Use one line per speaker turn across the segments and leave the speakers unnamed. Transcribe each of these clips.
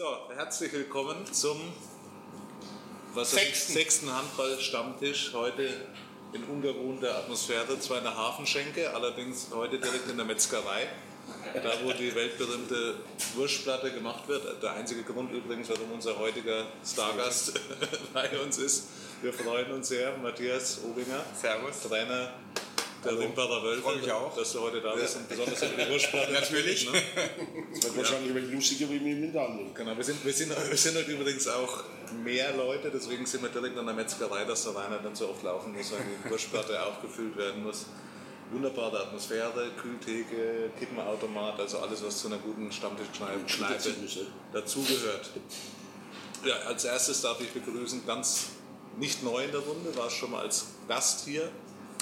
So, herzlich willkommen zum was
Sechsten.
sechsten Handball-Stammtisch. Heute in ungewohnter Atmosphäre, zwar in der Hafenschenke, allerdings heute direkt in der Metzgerei. Da, wo die weltberühmte Wurstplatte gemacht wird. Der einzige Grund übrigens, warum unser heutiger Stargast bei uns ist. Wir freuen uns sehr, Matthias Obinger,
Servus.
Trainer der Rimbacher Wölfe,
Freu mich auch.
dass du heute da bist und besonders über die Wurstplatte.
Natürlich.
Ne?
Das wird wahrscheinlich ja. lustiger wie mit anderen.
Genau, wir sind, wir, sind, wir sind heute übrigens auch mehr Leute, deswegen sind wir direkt an der Metzgerei, dass der Wein halt nicht so oft laufen muss, weil die Wurstplatte aufgefüllt werden muss. Wunderbare Atmosphäre, Kühltheke, Kippenautomat, also alles, was zu einer guten Stammtischkneipe Kneipe dazugehört. Ja, als erstes darf ich begrüßen, ganz nicht neu in der Runde, war schon mal als Gast hier,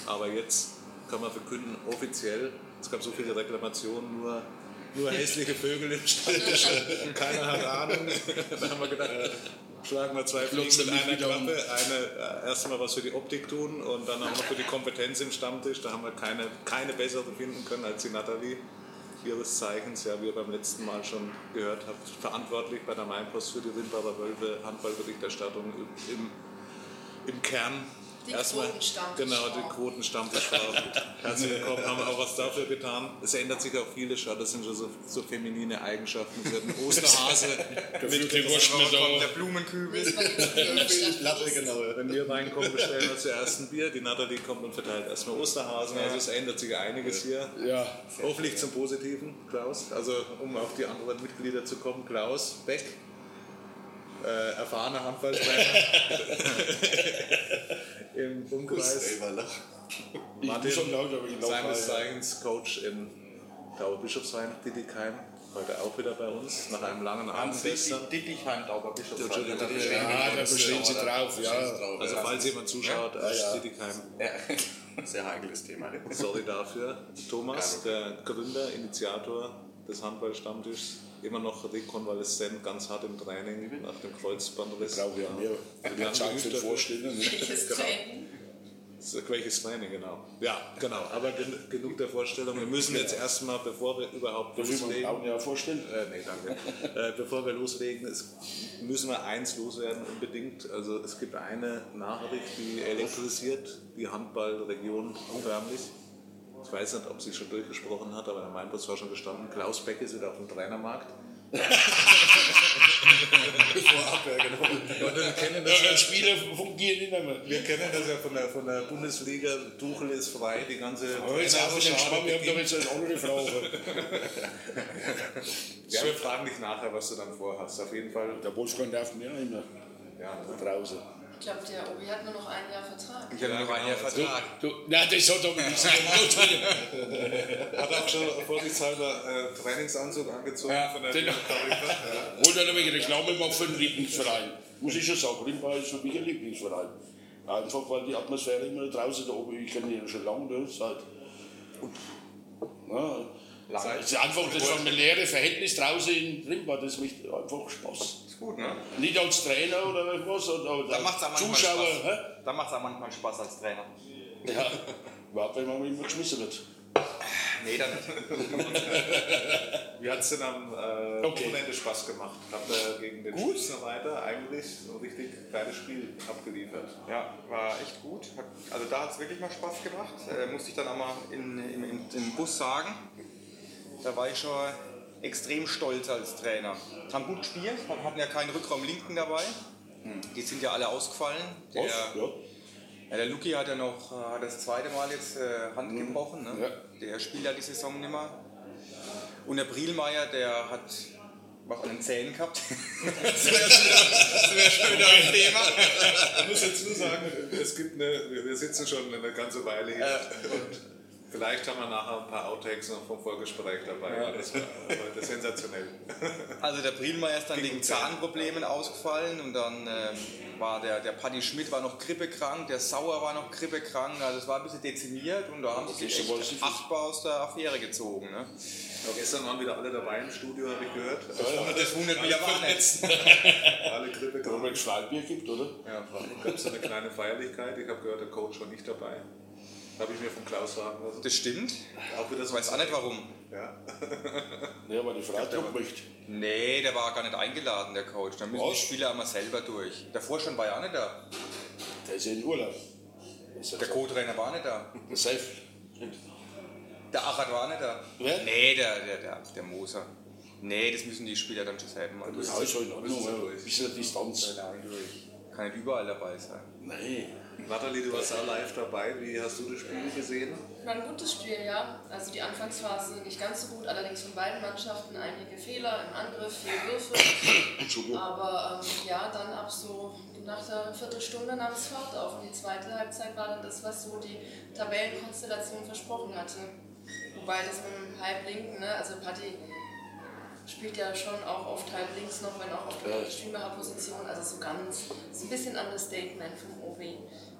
aber jetzt kann man verkünden, offiziell, es gab so viele Reklamationen, nur, nur hässliche Vögel im Stammtisch, keiner hat Ahnung. Da haben wir gedacht, schlagen wir zwei Fliegen mit einer Klappe. Eine, äh, erstmal was für die Optik tun und dann auch noch für die Kompetenz im Stammtisch. Da haben wir keine, keine bessere finden können als die Nathalie. Ihres Zeichens, ja, wie ihr beim letzten Mal schon gehört habt, verantwortlich bei der Mainpost für die Rimbacher Wölfe Handballberichterstattung im, im Kern.
Die
Erstmal, genau, die Quotenstammtischfrau. Herzlich willkommen, haben wir auch was dafür getan. Es ändert sich auch vieles schon, das sind schon so, so feminine Eigenschaften. Sie hat einen Osterhase mit
die Wurst mit
kommt der Blumenkübel.
Latte, genau.
Wenn wir reinkommen, bestellen wir zuerst ein Bier. Die Nathalie kommt und verteilt erstmal Osterhasen. Also es ändert sich einiges hier.
Ja,
Hoffentlich zum Positiven, Klaus. Also um auf die anderen Mitglieder zu kommen, Klaus Beck, äh, erfahrener Handballtrainer im Umkreis.
ich muss schon laut, aber ich
seines Zeichens Coach in Dauerbischofsheim, Dittigheim. Heute auch wieder bei uns, nach einem langen Abend
Dauberbischofsheim.
Entschuldigung,
ja, da bestehen sie drauf, ja.
Also falls jemand zuschaut aus Dittigheim,
Sehr heikles Thema.
sorry dafür. Thomas, der Gründer, Initiator des Handballstammtischs, immer noch rekonvaleszent, ganz hart im Training nach dem Kreuzbandriss.
Brauche ja mehr. Wenn ich Zeit für vorstellen.
Welches Training?
Welches Training, genau. Ja, genau. Aber gen genug der Vorstellung. Wir müssen jetzt erstmal, bevor wir überhaupt
Darf ich mir
loslegen.
auch ja vorstellen?
Äh, nee, danke. äh, bevor wir loslegen, müssen wir eins loswerden unbedingt. Also es gibt eine Nachricht, die elektrisiert die Handballregion förmlich. Ich weiß nicht, ob sie schon durchgesprochen hat, aber in meinem Post war schon gestanden, Klaus Beck ist wieder auf dem Trainermarkt.
Vorab, ja, genau.
Und wir kennen das,
Ja, Spieler fungieren nicht mehr.
wir kennen das ja von der, von der Bundesliga. Tuchel ist frei, die ganze
Aber jetzt auch nicht
Trainerschale
Schwamm, wir haben doch
beginnt.
jetzt eine andere Frage.
Ja, wir fragen dich nachher, was du dann vorhast. Auf jeden Fall.
Der Wolfgang darf mir auch immer
Ja, ne?
draußen.
Ich glaube, der Obi hat nur noch ein Jahr Vertrag.
Ich habe noch einen Jahr
Du,
Vertrag.
du, na, das hat doch nichts zu tun.
Hat auch schon vorsichtshalber äh, Trainingsanzug angezogen
Ja,
von der
den-
Tarifa.
Wollte dann wegen Reklame machen für den Lieblingsverein. Muss ich schon sagen, Rimba ist für mich ein Lieblingsverein. Einfach weil die Atmosphäre immer draußen da oben, ich kenne ihn schon lange, ne, seit. Ja,
Lange.
es ist einfach das familiäre Verhältnis draußen in Rimba, das macht einfach Spaß.
Ist gut, ne?
Nicht als Trainer oder was, oder
Da macht es auch manchmal
Zuschauer.
Spaß. Da macht's auch manchmal Spaß als Trainer.
Ja, überhaupt wenn man immer geschmissen wird.
Nee, dann nicht.
Wie hat es denn am äh,
Okay.
Wochenende Spaß gemacht? Habt ihr gegen den Spitzenreiter eigentlich so ein richtig geiles Spiel abgeliefert?
Ja, war echt gut. Hat, also da hat es wirklich mal Spaß gemacht. Äh, musste ich dann auch mal in, im, im, im Bus sagen. Da war ich schon extrem stolz als Trainer. Haben gut gespielt, hatten ja keinen Rückraum Linken dabei. Die sind ja alle ausgefallen. Der,
Was? Ja.
ja, der Luki hat ja noch äh, hat das zweite Mal jetzt äh, Hand gebrochen. Ne?
Ja.
Der spielt ja die Saison nicht mehr. Und der Brilmeier, der hat was an den Zähnen gehabt. das wäre wär wieder ein Thema.
Ich muss dazu sagen, es gibt eine, wir sitzen schon eine ganze Weile hier und vielleicht haben wir nachher ein paar Outtakes noch vom Vorgespräch dabei. Das war heute sensationell.
Also der Brilmeier ist dann wegen Zahnproblemen ausgefallen und dann ähm, war der, der Paddy Schmidt war noch grippekrank, der Sauer war noch grippekrank, also es war ein bisschen dezimiert und da haben sich echt achtbar aus der Affäre gezogen. Ne?
Aber gestern waren wieder alle dabei im Studio, habe ich gehört.
Das wundert mich aber nicht.
Alle Grippe
Wenn man Schwalbier gibt, oder?
Ja, gab es eine kleine Feierlichkeit. Ich habe gehört, der Coach war nicht dabei. Habe ich mir von Klaus sagen lassen.
Das stimmt.
Auch wieder
Ich
so
weiß auch nicht warum.
Ja.
Ja, weil die Frau Druck möchte.
Nee, der war gar nicht eingeladen, der Coach. Da müssen
Was?
die Spieler einmal selber durch. Der Vorstand war ja auch nicht da.
Der ist ja in Urlaub.
Der Co-Trainer war nicht da.
Der Safe.
Der Achat war nicht da.
Wer?
Nee, der, der, der, der Moser. Nee, das müssen die Spieler dann schon selber mal durch.
Ja, ist halt in Ordnung. aber Ein bisschen Distanz.
Kann nicht überall dabei sein.
Nein.
Nathalie, du warst auch live dabei. Wie hast du das Spiel gesehen?
War ein gutes Spiel, ja. Also die Anfangsphase nicht ganz so gut, allerdings von beiden Mannschaften einige Fehler im Angriff, vier Würfe. Aber ähm, ja, dann ab so nach der Viertelstunde nahm es Fahrt auf und die zweite Halbzeit war dann das, was so die Tabellenkonstellation versprochen hatte. Wobei das mit dem Halblinken, ne, also Patti spielt ja schon auch oft halb links noch, wenn auch auf der
Ja.
Stürmerposition, also so ganz, so ein bisschen Understatement vom OB.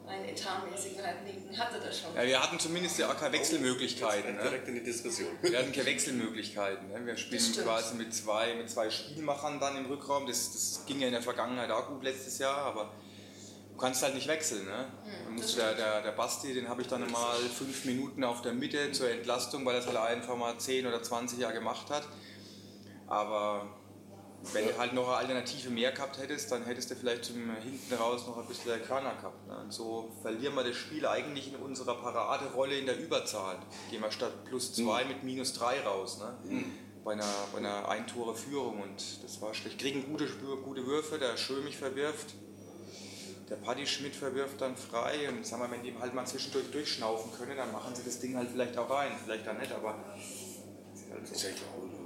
Einen etatmäßigen Halblinken hatte das schon.
Ja, wir hatten zumindest ja auch keine Wechselmöglichkeiten. Ne?
Direkt in die Diskussion.
Wir hatten keine Wechselmöglichkeiten. Ne? Wir spielen quasi mit zwei, mit zwei Spielmachern dann im Rückraum. Das, das ging ja in der Vergangenheit auch gut letztes Jahr, aber du kannst halt nicht wechseln. Ne? Da musst der, der, der Basti, den habe ich dann mal fünf Minuten auf der Mitte zur Entlastung, weil er es halt einfach mal 10 oder 20 Jahre gemacht hat. Aber wenn du halt noch eine Alternative mehr gehabt hättest, dann hättest du vielleicht zum hinten raus noch ein bisschen der Körner gehabt. Ne? Und so verlieren wir das Spiel eigentlich in unserer Paraderolle in der Überzahl. Gehen wir statt plus zwei mit minus drei raus. Ne? Bei einer, bei einer Eintore Führung und das war schlecht. Kriegen gute, gute Würfe, der Schömich verwirft. Der Paddy Schmidt verwirft dann frei und sagen wir, wenn die halt mal zwischendurch durchschnaufen können, dann machen sie das Ding halt vielleicht auch rein. Vielleicht dann nicht, aber
Ist ja klar.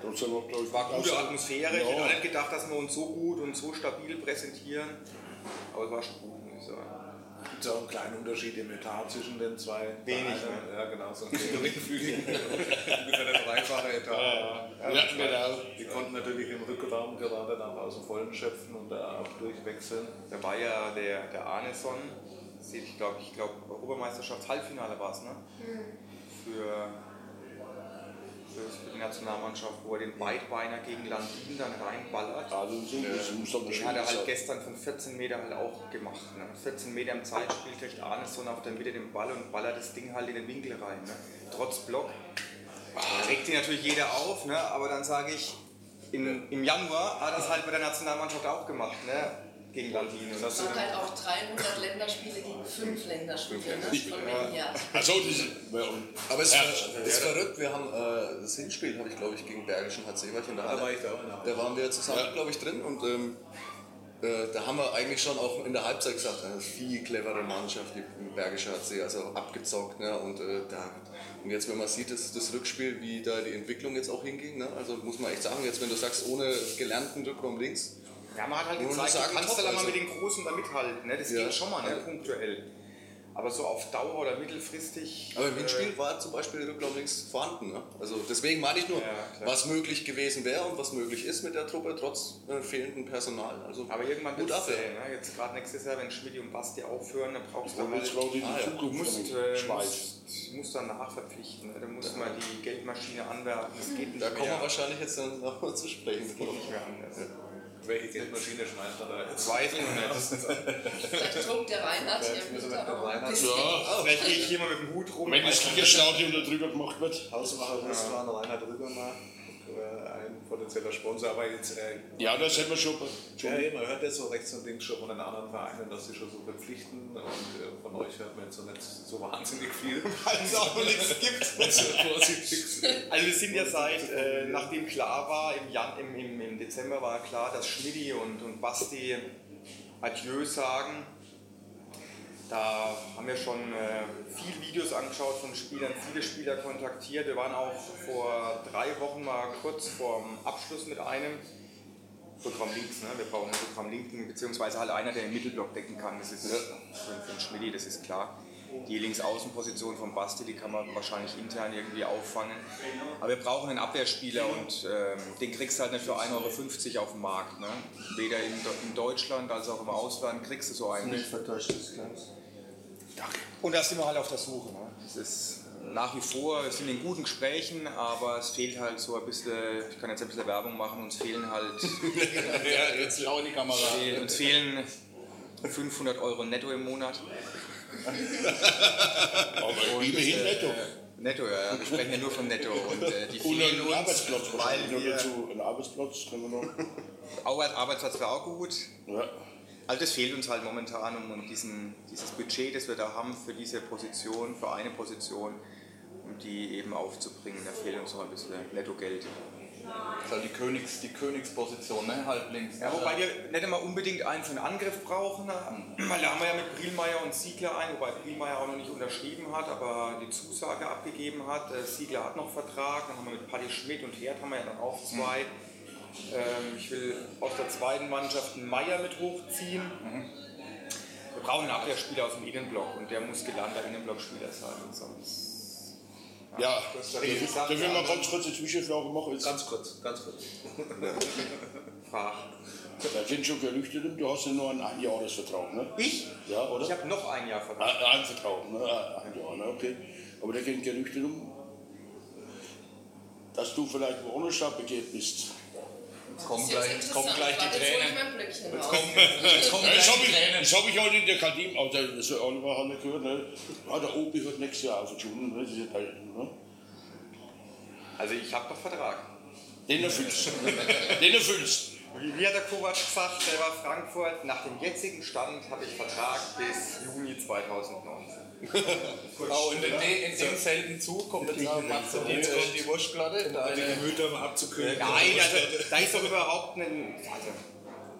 Trotzdem auch, ich,
war gute Atmosphäre. Ich hätte
Ja.
auch nicht gedacht, dass wir uns so gut und so stabil präsentieren. Aber es war schon gut, muss ich sagen.
Gibt es auch einen kleinen Unterschied im Etat zwischen den zwei?
Wenig,
Vereinen? Ja, genau, so ein geringfügigen. Ungefähr der dreifache Etat.
Ja, genau.
Die konnten natürlich im Rückraum gerade noch aus dem Vollen schöpfen und da auch durchwechseln.
Da war ja der, der Arneson, ich glaube ich, glaube Europameisterschafts-Halbfinale war es, ne? Für, für die Nationalmannschaft, wo er den Beidbeiner gegen Landin dann reinballert.
Also, so,
Den hat er halt gestern von 14 Meter halt auch gemacht. Ne? 14 Meter im Zeitspiel kriegt Arneson auf der Mitte den Ball und ballert das Ding halt in den Winkel rein. Ne? Trotz Block. Regt sich natürlich jeder auf, ne? aber dann sage ich, im, im Januar hat er es halt bei der Nationalmannschaft auch gemacht, ne? Gegen Landin. Und
Es waren halt auch 300 Länderspiele gegen 5 Länderspiele ne? von.
Also. Ja, und-
Aber es
Ja.
ist, ver- ist verrückt, wir haben äh, das Hinspiel, habe ich glaube ich, gegen Bergischen HC, war ich in der Halle.
war ich da auch in der Halle.
Da waren wir zusammen, glaube ich, drin und ähm, äh, da haben wir eigentlich schon auch in der Halbzeit gesagt, eine viel clevere Mannschaft, die Bergische HC, also abgezockt. Ne? Und, äh, da, und jetzt, wenn man sieht, das, das Rückspiel, wie da die Entwicklung jetzt auch hinging, ne? also muss man echt sagen, jetzt wenn du sagst, ohne gelernten Rückraum links,
Ja, man hat halt gezeigt, du kannst
top,
dann mal
also.
mit den Großen da mithalten. Ne? Das
Ja.
geht schon mal, ne?
Ja.
punktuell. Aber so auf Dauer oder mittelfristig.
Aber im
äh,
Hinspiel war zum Beispiel Rückraum links vorhanden. Ne? Also deswegen meine ich nur,
Ja,
was möglich gewesen wäre und was möglich ist mit der Truppe, trotz äh, fehlendem Personal. Also
Aber irgendwann
gut
wird
ab.
es ne? Jetzt gerade nächstes Jahr, wenn Schmidt und Basti aufhören, dann brauchst du halt,
Ah,
die
ja.
du musst, äh, musst, musst dann nachverpflichten. Ne? Da muss man die Geldmaschine anwerfen. Das geht nicht
Da kommen wir
mehr.
wahrscheinlich jetzt dann noch zu sprechen.
Das geht nicht mehr anders.
Welche Geldmaschine schmeißt er da jetzt?
Weiß ich nicht.
Vielleicht druckt der Reinhard hier im
Reinhard-
bisschen.
Ja,
Vielleicht gehe ich hier mal mit dem Hut rum.
wenn das Kickerstadion da drüber gemacht wird.
Hausmacher Restaurant, Rainer Drübermark, äh, ein potenzieller Sponsor, aber jetzt, äh,
Ja, das hätten wir schon.
ja, eh, man hört jetzt so rechts und links schon von den anderen Vereinen, dass sie schon so verpflichten und äh, von euch hört man jetzt so nicht so wahnsinnig viel.
Weil es auch noch nichts gibt.
Also.
Also wir sind ja seit, äh, nachdem klar war, im, Jan, im, im, im Dezember war klar, dass Schmidti und, und Basti Adieu sagen. Da haben wir schon äh, viele Videos angeschaut von Spielern, viele Spieler kontaktiert. Wir waren auch vor drei Wochen mal kurz vorm Abschluss mit einem. Programm links, ne? wir brauchen einen Programm linken, beziehungsweise halt einer, der den Mittelblock decken kann. Das ist für, für den Schmidti, das ist klar. Die Linksaußenposition von Basti, die kann man wahrscheinlich intern irgendwie auffangen. Aber wir brauchen einen Abwehrspieler und ähm, den kriegst du halt nicht für 1,50 Euro auf dem Markt. Ne? Weder in, in Deutschland als auch im Ausland kriegst du so einen.
Nicht vertäuschtes
Und da sind wir halt auf der Suche. Ne? Es ist nach wie vor, wir sind in guten Gesprächen, aber es fehlt halt so ein bisschen, ich kann jetzt ein bisschen Werbung machen, uns fehlen halt,
Ja, jetzt in die Kamera.
uns fehlen 500 Euro netto im Monat.
Aber immerhin netto.
Äh, netto, ja, ja. Wir sprechen ja nur von netto. Und äh, die
Und
fehlen
einen
uns,
Arbeitsplatz
weil wir,
dazu. Ein Arbeitsplatz können wir noch.
Arbeit, Arbeitsplatz wäre auch gut.
Ja.
Also das fehlt uns halt momentan, um, diesen, dieses Budget, das wir da haben für diese Position, für eine Position, um die eben aufzubringen, da fehlt uns noch ein bisschen Nettogeld.
Das ist halt die, Königs, die Königsposition, ne? halb links.
Ja, wobei wir nicht immer unbedingt einen für einen Angriff brauchen, ne? weil da haben wir ja mit Brielmeier und Siegler einen, wobei Brielmeier auch noch nicht unterschrieben hat, aber die Zusage abgegeben hat. Äh, Siegler hat noch Vertrag, dann haben wir mit Paddy Schmidt und Herd haben wir ja dann auch zwei. Ähm, ich will aus der zweiten Mannschaft einen Meier mit hochziehen. Wir brauchen einen Abwehrspieler aus dem Innenblock und der muss gelernter Innenblockspieler sein, sonst
Ja,
Das ist
ich darf ich mal ganz kurz eine Zwischenfrage machen? Jetzt,
Ganz kurz, ganz kurz.
Frage.
da sind schon Gerüchte drin, du hast ja nur einen Einjahresvertrag, ne?
Ich?
Ja, oder?
Ich habe noch ein Jahr Vertrag.
Ah, Ein Vertrag, ne? Ein Jahr, ne? Okay. Aber da gehen Gerüchte um, dass du vielleicht woanders begehrt bist.
Jetzt kommen gleich,
jetzt
jetzt kommen gleich die Tränen.
Jetzt.
Jetzt kommen
Ja, das
gleich
habe
die
ich,
Tränen.
das hab ich heute in der Kantin, also das Oliver hat nicht gehört, ne? Ja, der Obi hört nächstes Jahr auf, ne? Ist ja Teil, ne?
Also ich habe doch Vertrag.
Den erfüllst du. Den erfüllst
Hat der Kovac gesagt, der war Frankfurt, nach dem jetzigen Stand habe ich Vertrag bis Juni 2019.
Genau, in, den, in dem selben Zug kommt jetzt auch Matze und äh, die Wurstplatte.
Die
Deine,
Gemüter mal abzukühlen.
Nein, also, da ist doch überhaupt ein... Also,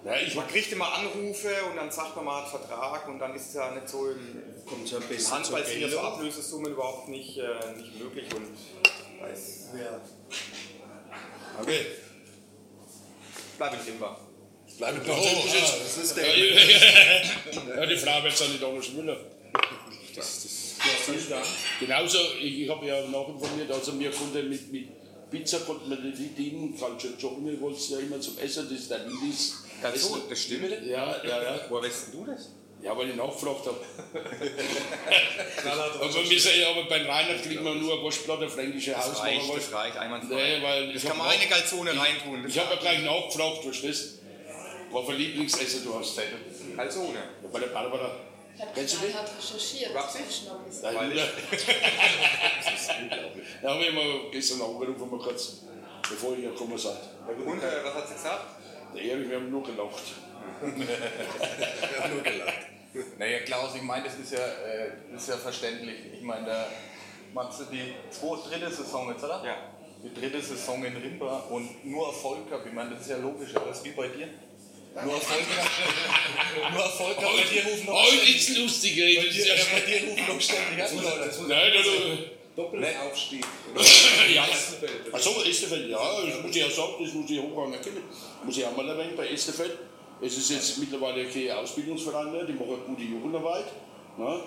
Ja, ich
man kriegt immer Anrufe und dann sagt man, man hat Vertrag und dann ist es ja nicht so im,
Kommt so ein bisschen
Handball sind ja so. Ablösesummen überhaupt nicht, äh, nicht möglich und da ist,
Okay.
Bleib in Limba.
bleibt
Oh,
doch.
ah,
Das ist der.
ja, die Frau wird es nicht anders wollen. Genauso, ich, ich habe ja nachinformiert, also wir konnten mit, mit Pizza konnten wir nicht dienen, falscher Job, wir wollten ja immer zum Essen, das ist der Lillis.
Ganz so, das stimmt.
Ja, ja, ja.
Woher weißt du das?
Ja, weil ich nachgefragt habe. aber, wir sagen, aber beim Rainer kriegen wir nur eine Wurstplatte, fränkische
Das
Hausmacher.
reicht, das reicht, einwandfrei.
Nee, weil
das
ich
kann man
auch-
eine Galzone reintun.
Ich habe ja gleich nachgefragt, verstehst du? Was für Lieblingsessen du hast.
Galzone.
Ja, bei der Barbara.
Ich habe
Kennst du die?
hat recherchiert.
Rapsi?
Schnappis.
Nein,
Weil
Bruder. Da haben wir mal gestern angerufen, mal kurz, bevor ich gekommen seid.
Und äh, was hat sie gesagt?
Der Erich, wir haben nur gelacht.
Nur gelacht. Naja, Klaus, ich meine, das ist ja, äh, das ist ja verständlich. Ich meine, da machst du die zweite, dritte Saison jetzt, oder?
Ja.
Die dritte Saison in Rimba und nur Erfolg gehabt. Ich meine, das ist ja logisch, aber das ist wie bei dir. Nur Erfolg gehabt. nur Erfolg gehabt. Bei dir rufen noch
Heute ist lustig, ey.
bei dir,
ja
ja, bei dir rufen noch ständig an, Leute.
Nein, du, du.
Doppelaufstieg.
Ja, also Estefeld, ja, das muss ich auch sagen, das muss ich hoch anerkennen. Muss ich auch mal erwähnen bei Estefeld. Es ist jetzt mittlerweile kein Ausbildungsverein mehr, die machen gute Jugendarbeit. Ne?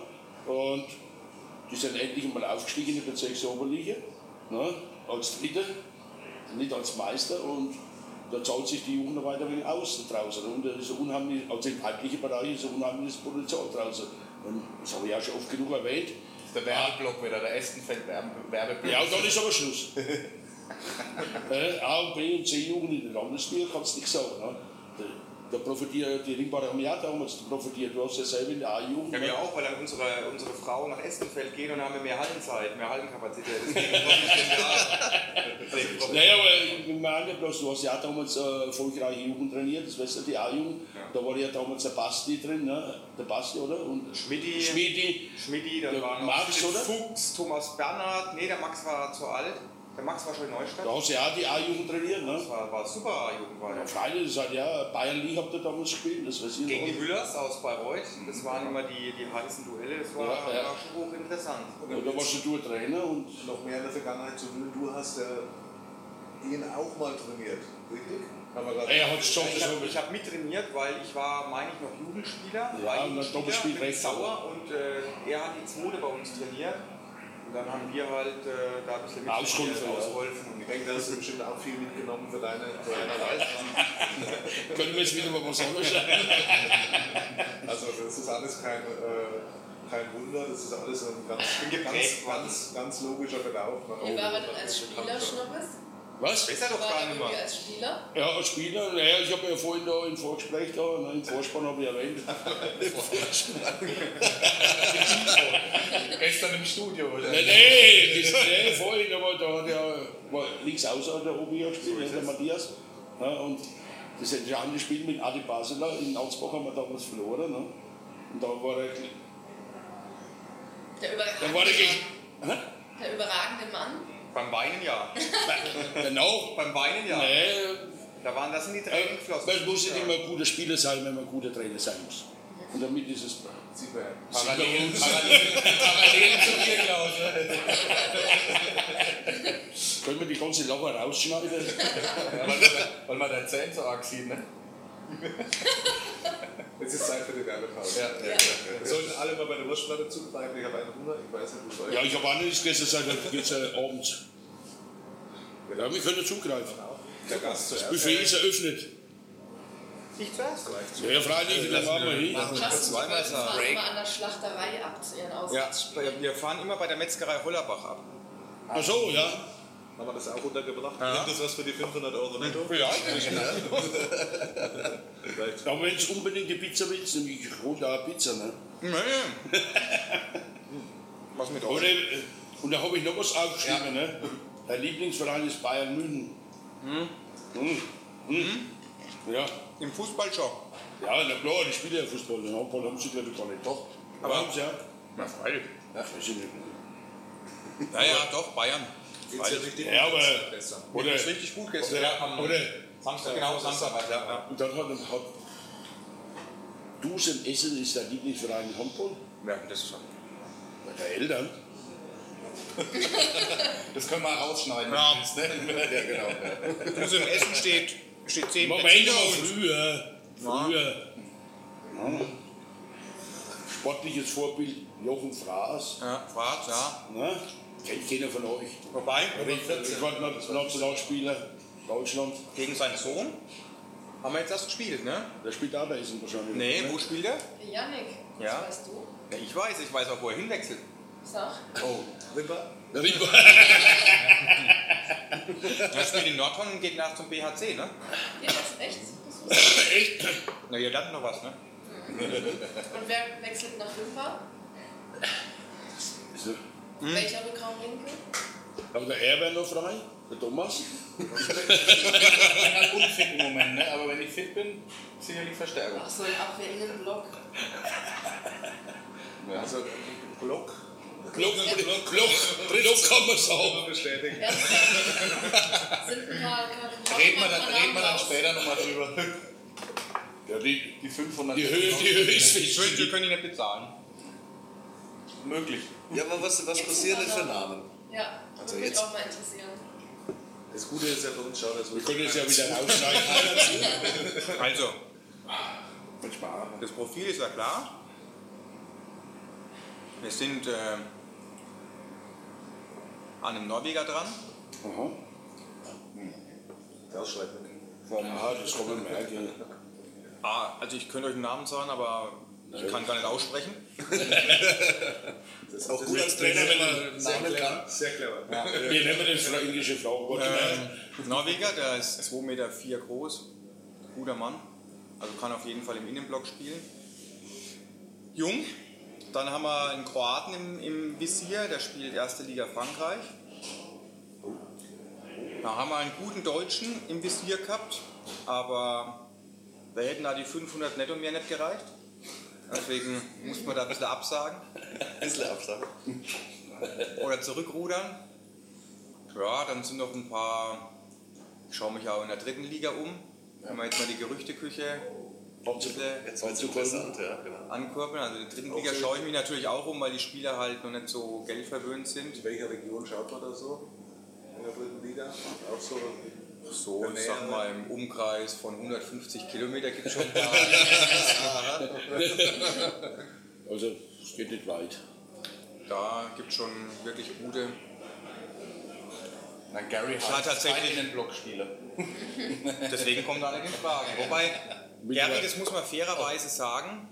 Und die sind endlich mal aufgestiegen in die Bezirksoberliga. Ne? Als Dritter, nicht als Meister. Und da zahlt sich die Jugendarbeit ein wenig aus da draußen. Und da ist unheimlich, also im weiblichen Bereich ist ein unheimliches Potenzial draußen. Und das habe ich auch schon oft genug erwähnt.
Der Werbeblock wieder, der Estenfeld-Werbeblock.
Ja, und dann ist aber Schluss. äh, A und B und C Jugend in den Landesliga kannst du nicht sagen. Ne? Da, da profitiert die Ringbarer haben ja damals profitiert. Du hast ja selber in der A-Jugend.
Ja, wir auch, weil dann unsere, unsere Frauen nach Essenfeld gehen und haben mehr Hallenzeit, mehr Hallenkapazität.
Naja, aber ich meine bloß, du hast ja damals äh, erfolgreiche Jugend trainiert, das weißt du, die A-Jugend. Da war ja damals der Basti drin, ne? der Basti, oder? Und
Schmidti.
Schmidi.
Schmidti, dann
Der
war noch
Max?
Fuchs, Thomas Bernhard. Nee, der Max war zu alt. Der Max war schon in Neustadt.
Da hast du ja auch die A-Jugend trainiert. Ne?
Das war, war super Jugend. War
Ja. Freilich, das hat ja Bayern League habt ihr damals gespielt, das weiß ich
Gegen die. Müllers aus Bayreuth. Das waren immer die, die heißen Duelle. Das war,
Ja, ja.
war schon hochinteressant.
Und da warst du Trainer und
Noch mehr in der Vergangenheit zu will, du hast ja ihn auch mal trainiert, richtig? Gerade-
er hat es schon
Ich habe hab mittrainiert, weil ich war, meine ich, noch Jugendspieler.
Ja,
war Jugendspieler,
Doppelspiel
bin
rechts.
sauer und äh, er hat die zweite bei uns trainiert. Und dann haben wir halt äh, da ein bisschen
Ausgeholfen.
Und
Ich denke, da hast du bestimmt auch viel mitgenommen für deine, für deine Leistung.
können wir jetzt wieder mal was anderes
Also das ist alles kein, äh, kein Wunder, das ist alles ein ganz, ganz, ganz, ganz logischer Verlauf.
Wie war denn als Spieler, Schnuppes?
Was?
Besser doch gar nicht mehr.
als Spieler?
Ja, als Spieler, naja, ich habe ja vorhin da im Vorgespräch da, ne, im Vorspann habe ich erwähnt.
Gestern im Studio, oder?
Nein, das, nee, vorhin, aber da hat ja, war links außer der Obi gespielt, ne, der Matthias. Ja, und das entscheidende Spiel mit Adi Basler in Augsburg haben wir damals verloren. Ne? Und da war er,
Der überragende,
da war er gegen.
Mann. Der überragende Mann.
Beim Weinen ja.
Genau.
Beim Weinen ja.
Nee,
Da waren das in die Tränen geflossen.
man muss nicht immer ein guter Spieler sein, wenn man ein guter Trainer sein muss. Und damit ist es.
Parallelen, Parallelen, Parallelen zu dir, Klaus.
Können wir die ganze Lache rausschneiden?
Ja, weil, weil man dein Zähne so arg sieht, ne?
Jetzt ist Zeit für die Werbepause.
Ja.
Wir sollten alle mal bei der Wurstplatte zugreifen. Ich habe einen Hunger, ich weiß nicht, wie es euch
Ja, ich habe auch nicht gegessen seit jetzt äh, abends. Ja, wir können zugreifen.
Der Gast
Das. Buffet ist eröffnet.
Ich zuerst.
Ja, freilich, dann machen wir hin.
Krass,
zweimal
wir fahren
sagen.
immer an der Schlachterei ab zu ihren
Ja,
Ausflugspielen.
wir fahren immer bei der Metzgerei Hollerbach ab.
Ach so, ja.
Haben wir das auch untergebracht? Nimmt das was für die 500 Euro netto?
Ja,
Vielleicht.
Aber wenn du unbedingt eine Pizza willst, nämlich ich hole da eine Pizza. Ne?
nee. Was mit
Und,
euch?
äh, und da habe ich noch was aufgeschrieben. Ne? Der Lieblingsverein ist Bayern München. Hm. Hm. Ja.
Im Fußball schon.
ja, na klar, die spielen ja Fußball. Den Handball haben sie glaube ich gar nicht. Doch. Aber haben sie ja.
Na, freilich.
Ja, weiß ich nicht.
Ja, ja, doch, Bayern.
Geht's ja richtig
Ja, aber. Oder,
Das ist richtig gut gestern.
oder,
Ja,
oder,
Samstag, genau, Samstag. Ja, ja.
und dann hat, hat Dusen Essen ist der Lieblingsverein im Handball.
ja, das ist schon.
Der Eltern.
Das können wir rausschneiden.
Ja.
willst, ne?
Ja, genau. Ja.
Im Essen steht, steht 10
Moment früher. Früher. Ja. Sportliches Vorbild Jochen Fraß.
Ja, Fahrt, ja.
Ne? Kennt keiner von euch.
Wobei,
Rekordnationalspieler Deutschland.
gegen seinen Sohn haben wir jetzt das gespielt, ne?
Der spielt auch bei Essen wahrscheinlich.
Nee,
ne?
wo spielt er?
Janik,
Ja.
das weißt du.
Ja, ich weiß, ich weiß auch, wo er hinwechselt.
Sag.
Oh, Ripper?
Der Rieper.
Er spielt in Nordhorn und geht nach zum BHC, ne?
Ja, das echt? Das ich.
Echt?
Na, ihr lernt noch was, ne?
Und wer wechselt nach Wimper?
So.
Welcher Rückraumwinkel?
Aber der Er wäre noch frei. Der Thomas.
Ich bin halt unfit im Moment, ne? aber wenn ich fit bin, sicherlich Verstärkung.
Ach so, im Abwehr-Innenblock.
Also, Block.
Glock, Glock, Glock, Glock kann man sagen.
Bestätigen.
Ernsthaft? Sind ein paar
Reden wir dann, reden wir dann später nochmal drüber.
Ja, die,
Die 500
die Höhe, die Höhe ist
Ich wünsche, wir
wichtig.
können ihn nicht bezahlen.
Möglich.
Ja, aber was, was passieren denn für. Namen?
Ja,
Also
würde mich
jetzt-
auch mal interessieren.
Das Gute ist ja für uns, schau, dass
Wir können es ja wieder rausschneiden.
Also, das Profil ist ja klar. Wir sind äh, an einem Norweger dran.
Aha.
Ausschreiben.
Ja, das kann man merken.
Ah, also ich könnte euch einen Namen sagen, aber ich kann gar nicht aussprechen.
Das ist auch gut als Trainer, wenn man Namen kann.
Sehr clever.
Wir nehmen das für englische Frau.
Ähm, Norweger, der ist 2,4 Meter vier groß, guter Mann, also kann auf jeden Fall im Innenblock spielen. Jung, dann haben wir einen Kroaten im, im Visier, der spielt erste Liga Frankreich. Da haben wir einen guten Deutschen im Visier gehabt, aber da hätten da die 500 netto mehr nicht gereicht. Deswegen muss man da ein bisschen absagen
Ein bisschen Abstand.
oder zurückrudern. Ja, dann sind noch ein paar. Ich schaue mich auch in der dritten Liga um. Wenn wir jetzt mal die Gerüchteküche ein bisschen
Jetzt interessant, ja, genau.
ankurbeln. Also in der dritten Liga schaue ich mich natürlich auch um, weil die Spieler halt noch nicht so geldverwöhnt sind.
In welcher Region schaut man da so? In der dritten Liga? Auch so.
So, ich sag mal, im Umkreis von 150 Kilometer gibt es schon ein paar.
Also, es geht nicht weit.
da gibt es schon wirklich gute.
Na, Gary Hart
tatsächlich-
in den Blockspieler.
Deswegen kommt da nicht in Frage. Wobei, Gary, das muss man fairerweise sagen,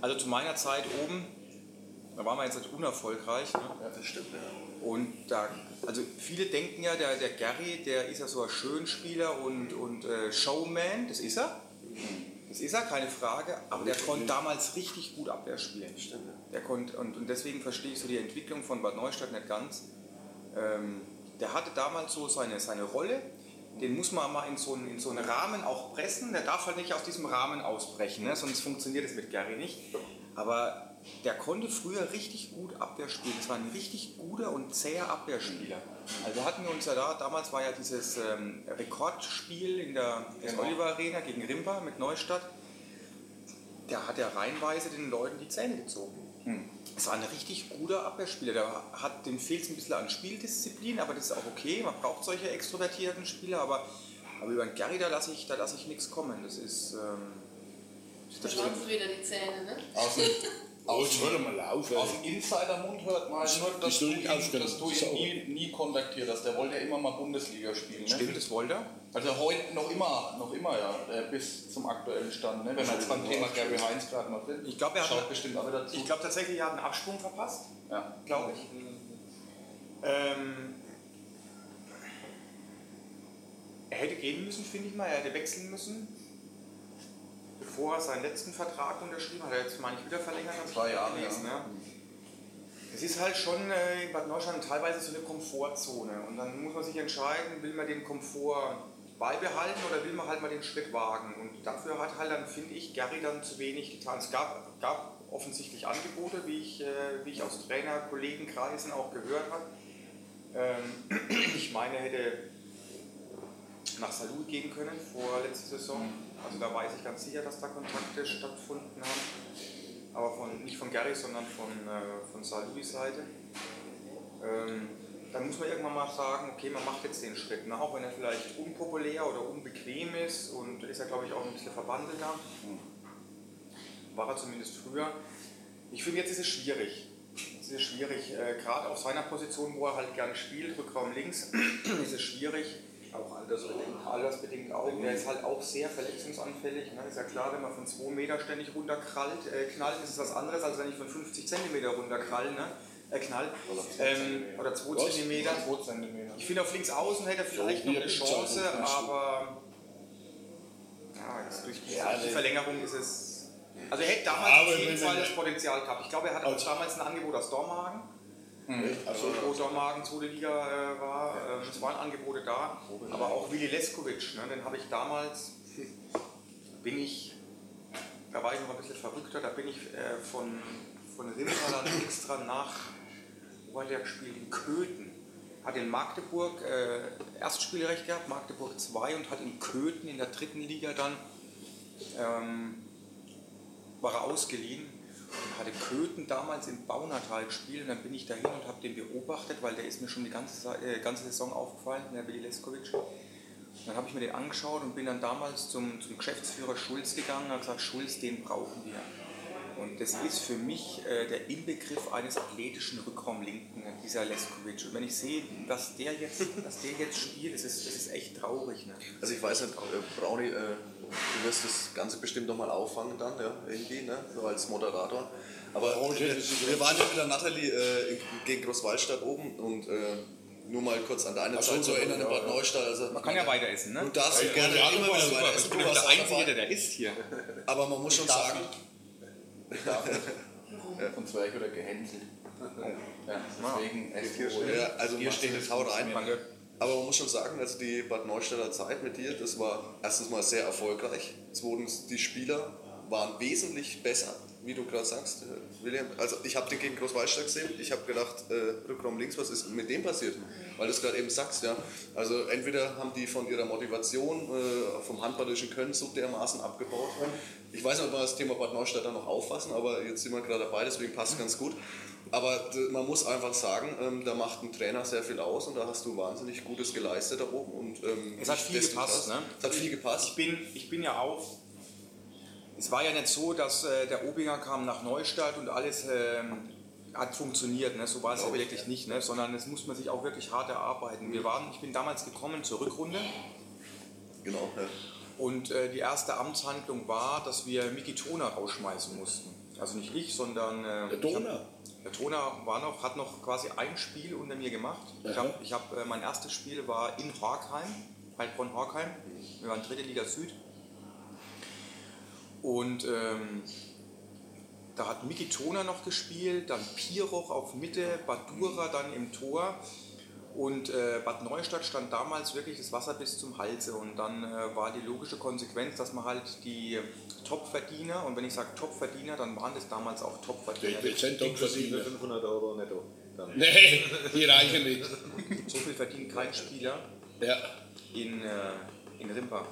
also zu meiner Zeit oben Da waren wir jetzt nicht unerfolgreich. Ne?
Ja, das stimmt, ja.
Und da, also viele denken ja, der, der Gary, der ist ja so ein Schönspieler und, und äh, Showman, das ist er. Das ist er, keine Frage, aber der konnte damals richtig gut Abwehr spielen. Der konnte, und, und deswegen verstehe ich so die Entwicklung von Bad Neustadt nicht ganz. Ähm, der hatte damals so seine, seine Rolle, den muss man mal in so, einen, in so einen Rahmen auch pressen, der darf halt nicht aus diesem Rahmen ausbrechen, ne? sonst funktioniert es mit Gary nicht. Aber der konnte früher richtig gut Abwehr spielen. Das war ein richtig guter und zäher Abwehrspieler. Also hatten wir uns ja da, damals war ja dieses ähm, Rekordspiel in der in Oliver Arena gegen Rimba mit Neustadt. Der hat ja reihenweise den Leuten die Zähne gezogen. Es war ein richtig guter Abwehrspieler. Der hat, dem fehlt es ein bisschen an Spieldisziplin, aber das ist auch okay. Man braucht solche extrovertierten Spieler, aber, aber über den Gary, da lasse ich, da lasse ich nichts kommen. Das ist. Ähm,
Da schlampfen wieder die Zähne, ne?
Aus dem, aus,
würde mal laufen.
aus dem Insider-Mund hört man nur, dass
Ich
du ihn, dass du ihn nie, nie kontaktiert hast. Der wollte ja immer mal Bundesliga spielen. Ne?
stimmt, das wollte er.
Also heute noch immer, noch immer ja, bis zum aktuellen Stand. Ne? Wenn wir jetzt beim Thema Gary Heinz gerade noch sind.
Ich glaube, er hat-
schaut bestimmt auch wieder zu.
Ich glaube tatsächlich, er hat einen Absprung verpasst.
ja.
glaube ich. Ähm, er hätte gehen müssen, finde ich mal. Er hätte wechseln müssen. Bevor er seinen letzten Vertrag unterschrieben hat. Er jetzt meine ich wieder verlängert. hab ich
Zwei Jahre,
gelesen,
ja.
ja. Es ist halt schon äh, in Bad Neustadt teilweise so eine Komfortzone. Und dann muss man sich entscheiden, will man den Komfort beibehalten oder will man halt mal den Schritt wagen. Und dafür hat halt dann, finde ich, Gary dann zu wenig getan. Es gab, gab offensichtlich Angebote, wie ich, äh, wie ich aus Trainer, Kollegenkreisen auch gehört habe. Ähm, ich meine, er hätte nach Salou gehen können vor letzter Saison. Also da weiß ich ganz sicher, dass da Kontakte stattgefunden haben. Aber von, nicht von Gary, sondern von, äh, von Salous Seite. Ähm, dann muss man irgendwann mal sagen, okay, man macht jetzt den Schritt. Ne? Auch wenn er vielleicht unpopulär oder unbequem ist und ist er, glaube ich, auch ein bisschen verwandelter. War er zumindest früher. Ich finde, jetzt ist es schwierig. Jetzt ist es schwierig, äh, gerade auf seiner Position, wo er halt gerne spielt, Rückraum links, ist es schwierig.
Auch altersbedingt.
Altersbedingt auch. Der ist halt auch sehr verletzungsanfällig. Ne? Ist ja klar, wenn man von 2 Meter ständig runterkrallt, äh, knallt, ist es was anderes, als wenn ich von 50 Zentimeter runterkrall, ne? äh, knall. Ähm, oder 2 Zentimeter.
2 Zentimeter.
Ich finde, auf links außen hätte er vielleicht
So,
noch eine Chance, aber ja, jetzt durch die,
Ja,
die. Verlängerung ist es. Also er hätte damals auf jeden Fall das Potenzial gehabt. Ich glaube, er hatte auch
Also-
damals ein Angebot aus Dormagen.
Also,
wo Dormagen zweite Liga äh, war. Ähm, es waren Angebote da. Aber auch Willi Leskovic, ne, den habe ich damals, bin ich, da war ich noch ein bisschen verrückter, da bin ich äh, von, von Rimpa dann extra nach, wo hat der gespielt? In Köthen. Hat in Magdeburg äh, Erstspielrecht gehabt, Magdeburg 2 und hat in Köthen in der dritten Liga dann ähm, war er ausgeliehen hatte Köthen damals im Baunatal gespielt und dann bin ich dahin und habe den beobachtet, weil der ist mir schon die ganze, äh, ganze Saison aufgefallen, der Willi Leskovic. Und dann habe ich mir den angeschaut und bin dann damals zum, zum Geschäftsführer Schulz gegangen und habe gesagt, Schulz, den brauchen wir. Und das ist für mich äh, der Inbegriff eines athletischen Rückraumlinken, dieser Leskovic. Und wenn ich sehe, dass der jetzt, dass der jetzt spielt, das ist, das ist echt traurig. Ne?
Also ich weiß nicht, äh, Brownie, äh, du wirst das Ganze bestimmt nochmal auffangen dann, ja, irgendwie, ne? so als Moderator. Aber
Oh,
wir, waren ja mit der Nathalie äh, gegen Großwaldstadt oben und äh, nur mal kurz an deine Zeit zu
ja,
erinnern in
ja,
Bad
ja.
Neustadt. Also,
Man kann ja weiter essen, ne?
Du darfst
Ja,
gerne
ja,
immer
ja,
wieder weiter
Ich
essen.
bin
Du
doch
warst
der
auch
Einzige, der isst hier.
Aber man muss schon
darf
sagen,
Ich darf nicht. Von Zwerg oder gehänselt. Ja, deswegen esst du
ja, also
ihr steht es
hau rein.
Danke.
Aber man muss schon sagen, also die Bad Neustädter Zeit mit dir, das war erstens mal sehr erfolgreich. Zweitens, die Spieler waren wesentlich besser, wie du gerade sagst, äh, William. Also ich habe den gegen Großwaldstadt gesehen. Ich habe gedacht, äh, Rückraum links, was ist mit dem passiert? Weil du es gerade eben sagst, ja. Also entweder haben die von ihrer Motivation, äh, vom handballischen Können so dermaßen abgebaut. Ich weiß nicht, ob wir das Thema Bad Neustadt dann noch auffassen, aber jetzt sind wir gerade dabei, deswegen passt es ganz gut. Aber d- man muss einfach sagen, ähm, da macht ein Trainer sehr viel aus und da hast du wahnsinnig Gutes geleistet da oben. Und, ähm,
Es hat viel gepasst, ne?
Es hat viel gepasst.
Ich bin, ich bin ja auch. Es war ja nicht so, dass äh, der Obinger kam nach Neustadt und alles ähm, hat funktioniert. Ne? So war es ja wirklich nicht, ne? sondern es muss man sich auch wirklich hart erarbeiten. Wir waren, ich bin damals gekommen zur Rückrunde
Genau. Ja.
und äh, die erste Amtshandlung war, dass wir Miki Toner rausschmeißen mussten. Also nicht ich, sondern äh,
Der Donau.
Der Toner war noch, hat noch quasi ein Spiel unter mir gemacht. Ich
Aha.
habe, ich hab, äh, mein erstes Spiel war in Horkheim, Heilbronn Horkheim. Wir waren dritte Liga Süd. Und ähm, da hat Miki Toner noch gespielt, dann Piroch auf Mitte, Badura dann im Tor. Und äh, Bad Neustadt stand damals wirklich das Wasser bis zum Halse. Und dann äh, war die logische Konsequenz, dass man halt die Topverdiener, und wenn ich sage Topverdiener, dann waren das damals auch Topverdiener.
Die sind doch
Inklusive
verdient.
500 Euro netto. Dann.
Nee, die reichen nicht.
So viel verdient kein Spieler
Ja.
in, äh, in Rimpa.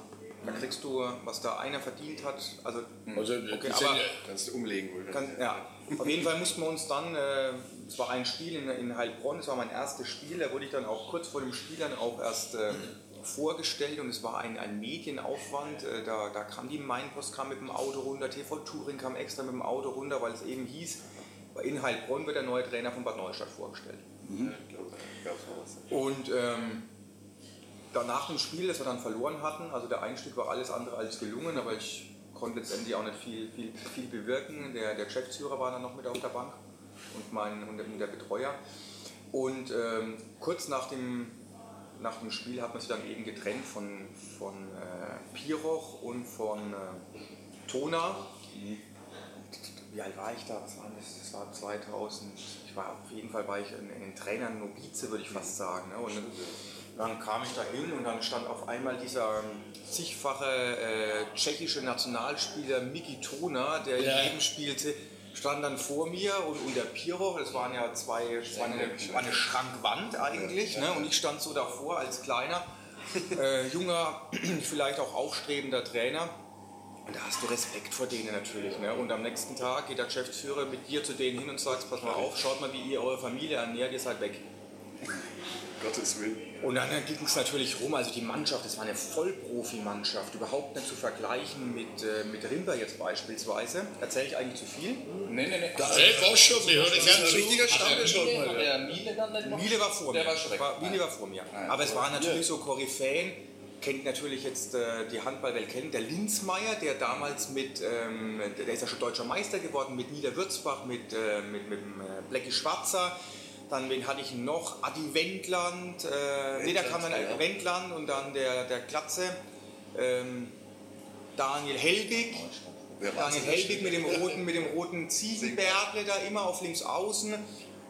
Da kriegst du, was da einer verdient hat, also
Also,
Okay,
die sind
aber-
Kannst du umlegen wohl.
kann, ja. Auf jeden Fall mussten wir uns dann, äh, es war ein Spiel in, in Heilbronn, es war mein erstes Spiel, da wurde ich dann auch kurz vor dem Spiel dann auch erst äh, vorgestellt und es war ein, ein Medienaufwand. Äh, da, da kam die Mainpost kam mit dem Auto runter, TV Touring kam extra mit dem Auto runter, weil es eben hieß, in Heilbronn wird der neue Trainer von Bad Neustadt vorgestellt.
Noch was.
Und ähm, danach dem Spiel, das wir dann verloren hatten, also der Einstieg war alles andere als gelungen, aber ich konnte letztendlich auch nicht viel, viel, viel bewirken. Der, der Geschäftsführer war dann noch mit auf der Bank und, mein, und der, und der Betreuer. Und ähm, kurz nach dem, nach dem Spiel hat man sich dann eben getrennt von, von äh, Piroch und von äh, Tona. Wie alt war ich da? Was war das? Das war 2000. Ich war auf jeden Fall war ich ein, ein Trainer Novize, würde ich fast sagen. Ne? Und dann kam ich da hin und dann stand auf einmal dieser ähm, zigfache äh, tschechische Nationalspieler Miki Tona, der
Ja.
in jedem spielte, stand dann vor mir und, und der Piro, das waren ja zwei, das war eine, eine Schrankwand eigentlich, ne? und ich stand so davor als kleiner, äh, junger, vielleicht auch aufstrebender Trainer. Und da hast du Respekt vor denen natürlich. Ne? Und am nächsten Tag geht der Geschäftsführer mit dir zu denen hin und sagt, pass mal auf, schaut mal, wie ihr eure Familie ernährt, ihr seid weg.
Gottes Willen.
Und dann ging es natürlich rum, also die Mannschaft, das war eine Vollprofi-Mannschaft, überhaupt nicht zu vergleichen mit, äh, mit Rimper jetzt beispielsweise. Erzähle ich eigentlich zu viel?
Nee, nee, nee.
Ey, was schon, wir hören gern
ein
zu.
richtiger heute
Hat
mal.
der Miele dann nicht noch?
Miele war vor
Der
mir.
war schon.
War, Miele war vor mir.
Nein.
Aber es waren natürlich so Koryphäen, kennt natürlich jetzt äh, die Handballwelt kennen, der Linzmeier, der damals mit, ähm, der ist ja schon deutscher Meister geworden, mit Niederwürzbach, mit, äh, mit, mit dem äh, Blackie Schwarzer. Dann, wen hatte ich noch? Adi Wendland. Äh, nee, da kam dann
ja.
Wendland und dann der, der Glatze. Ähm, Daniel Helbig.
War
Daniel? Helbig mit dem roten, mit dem roten Ziegenbärtle da immer auf links außen.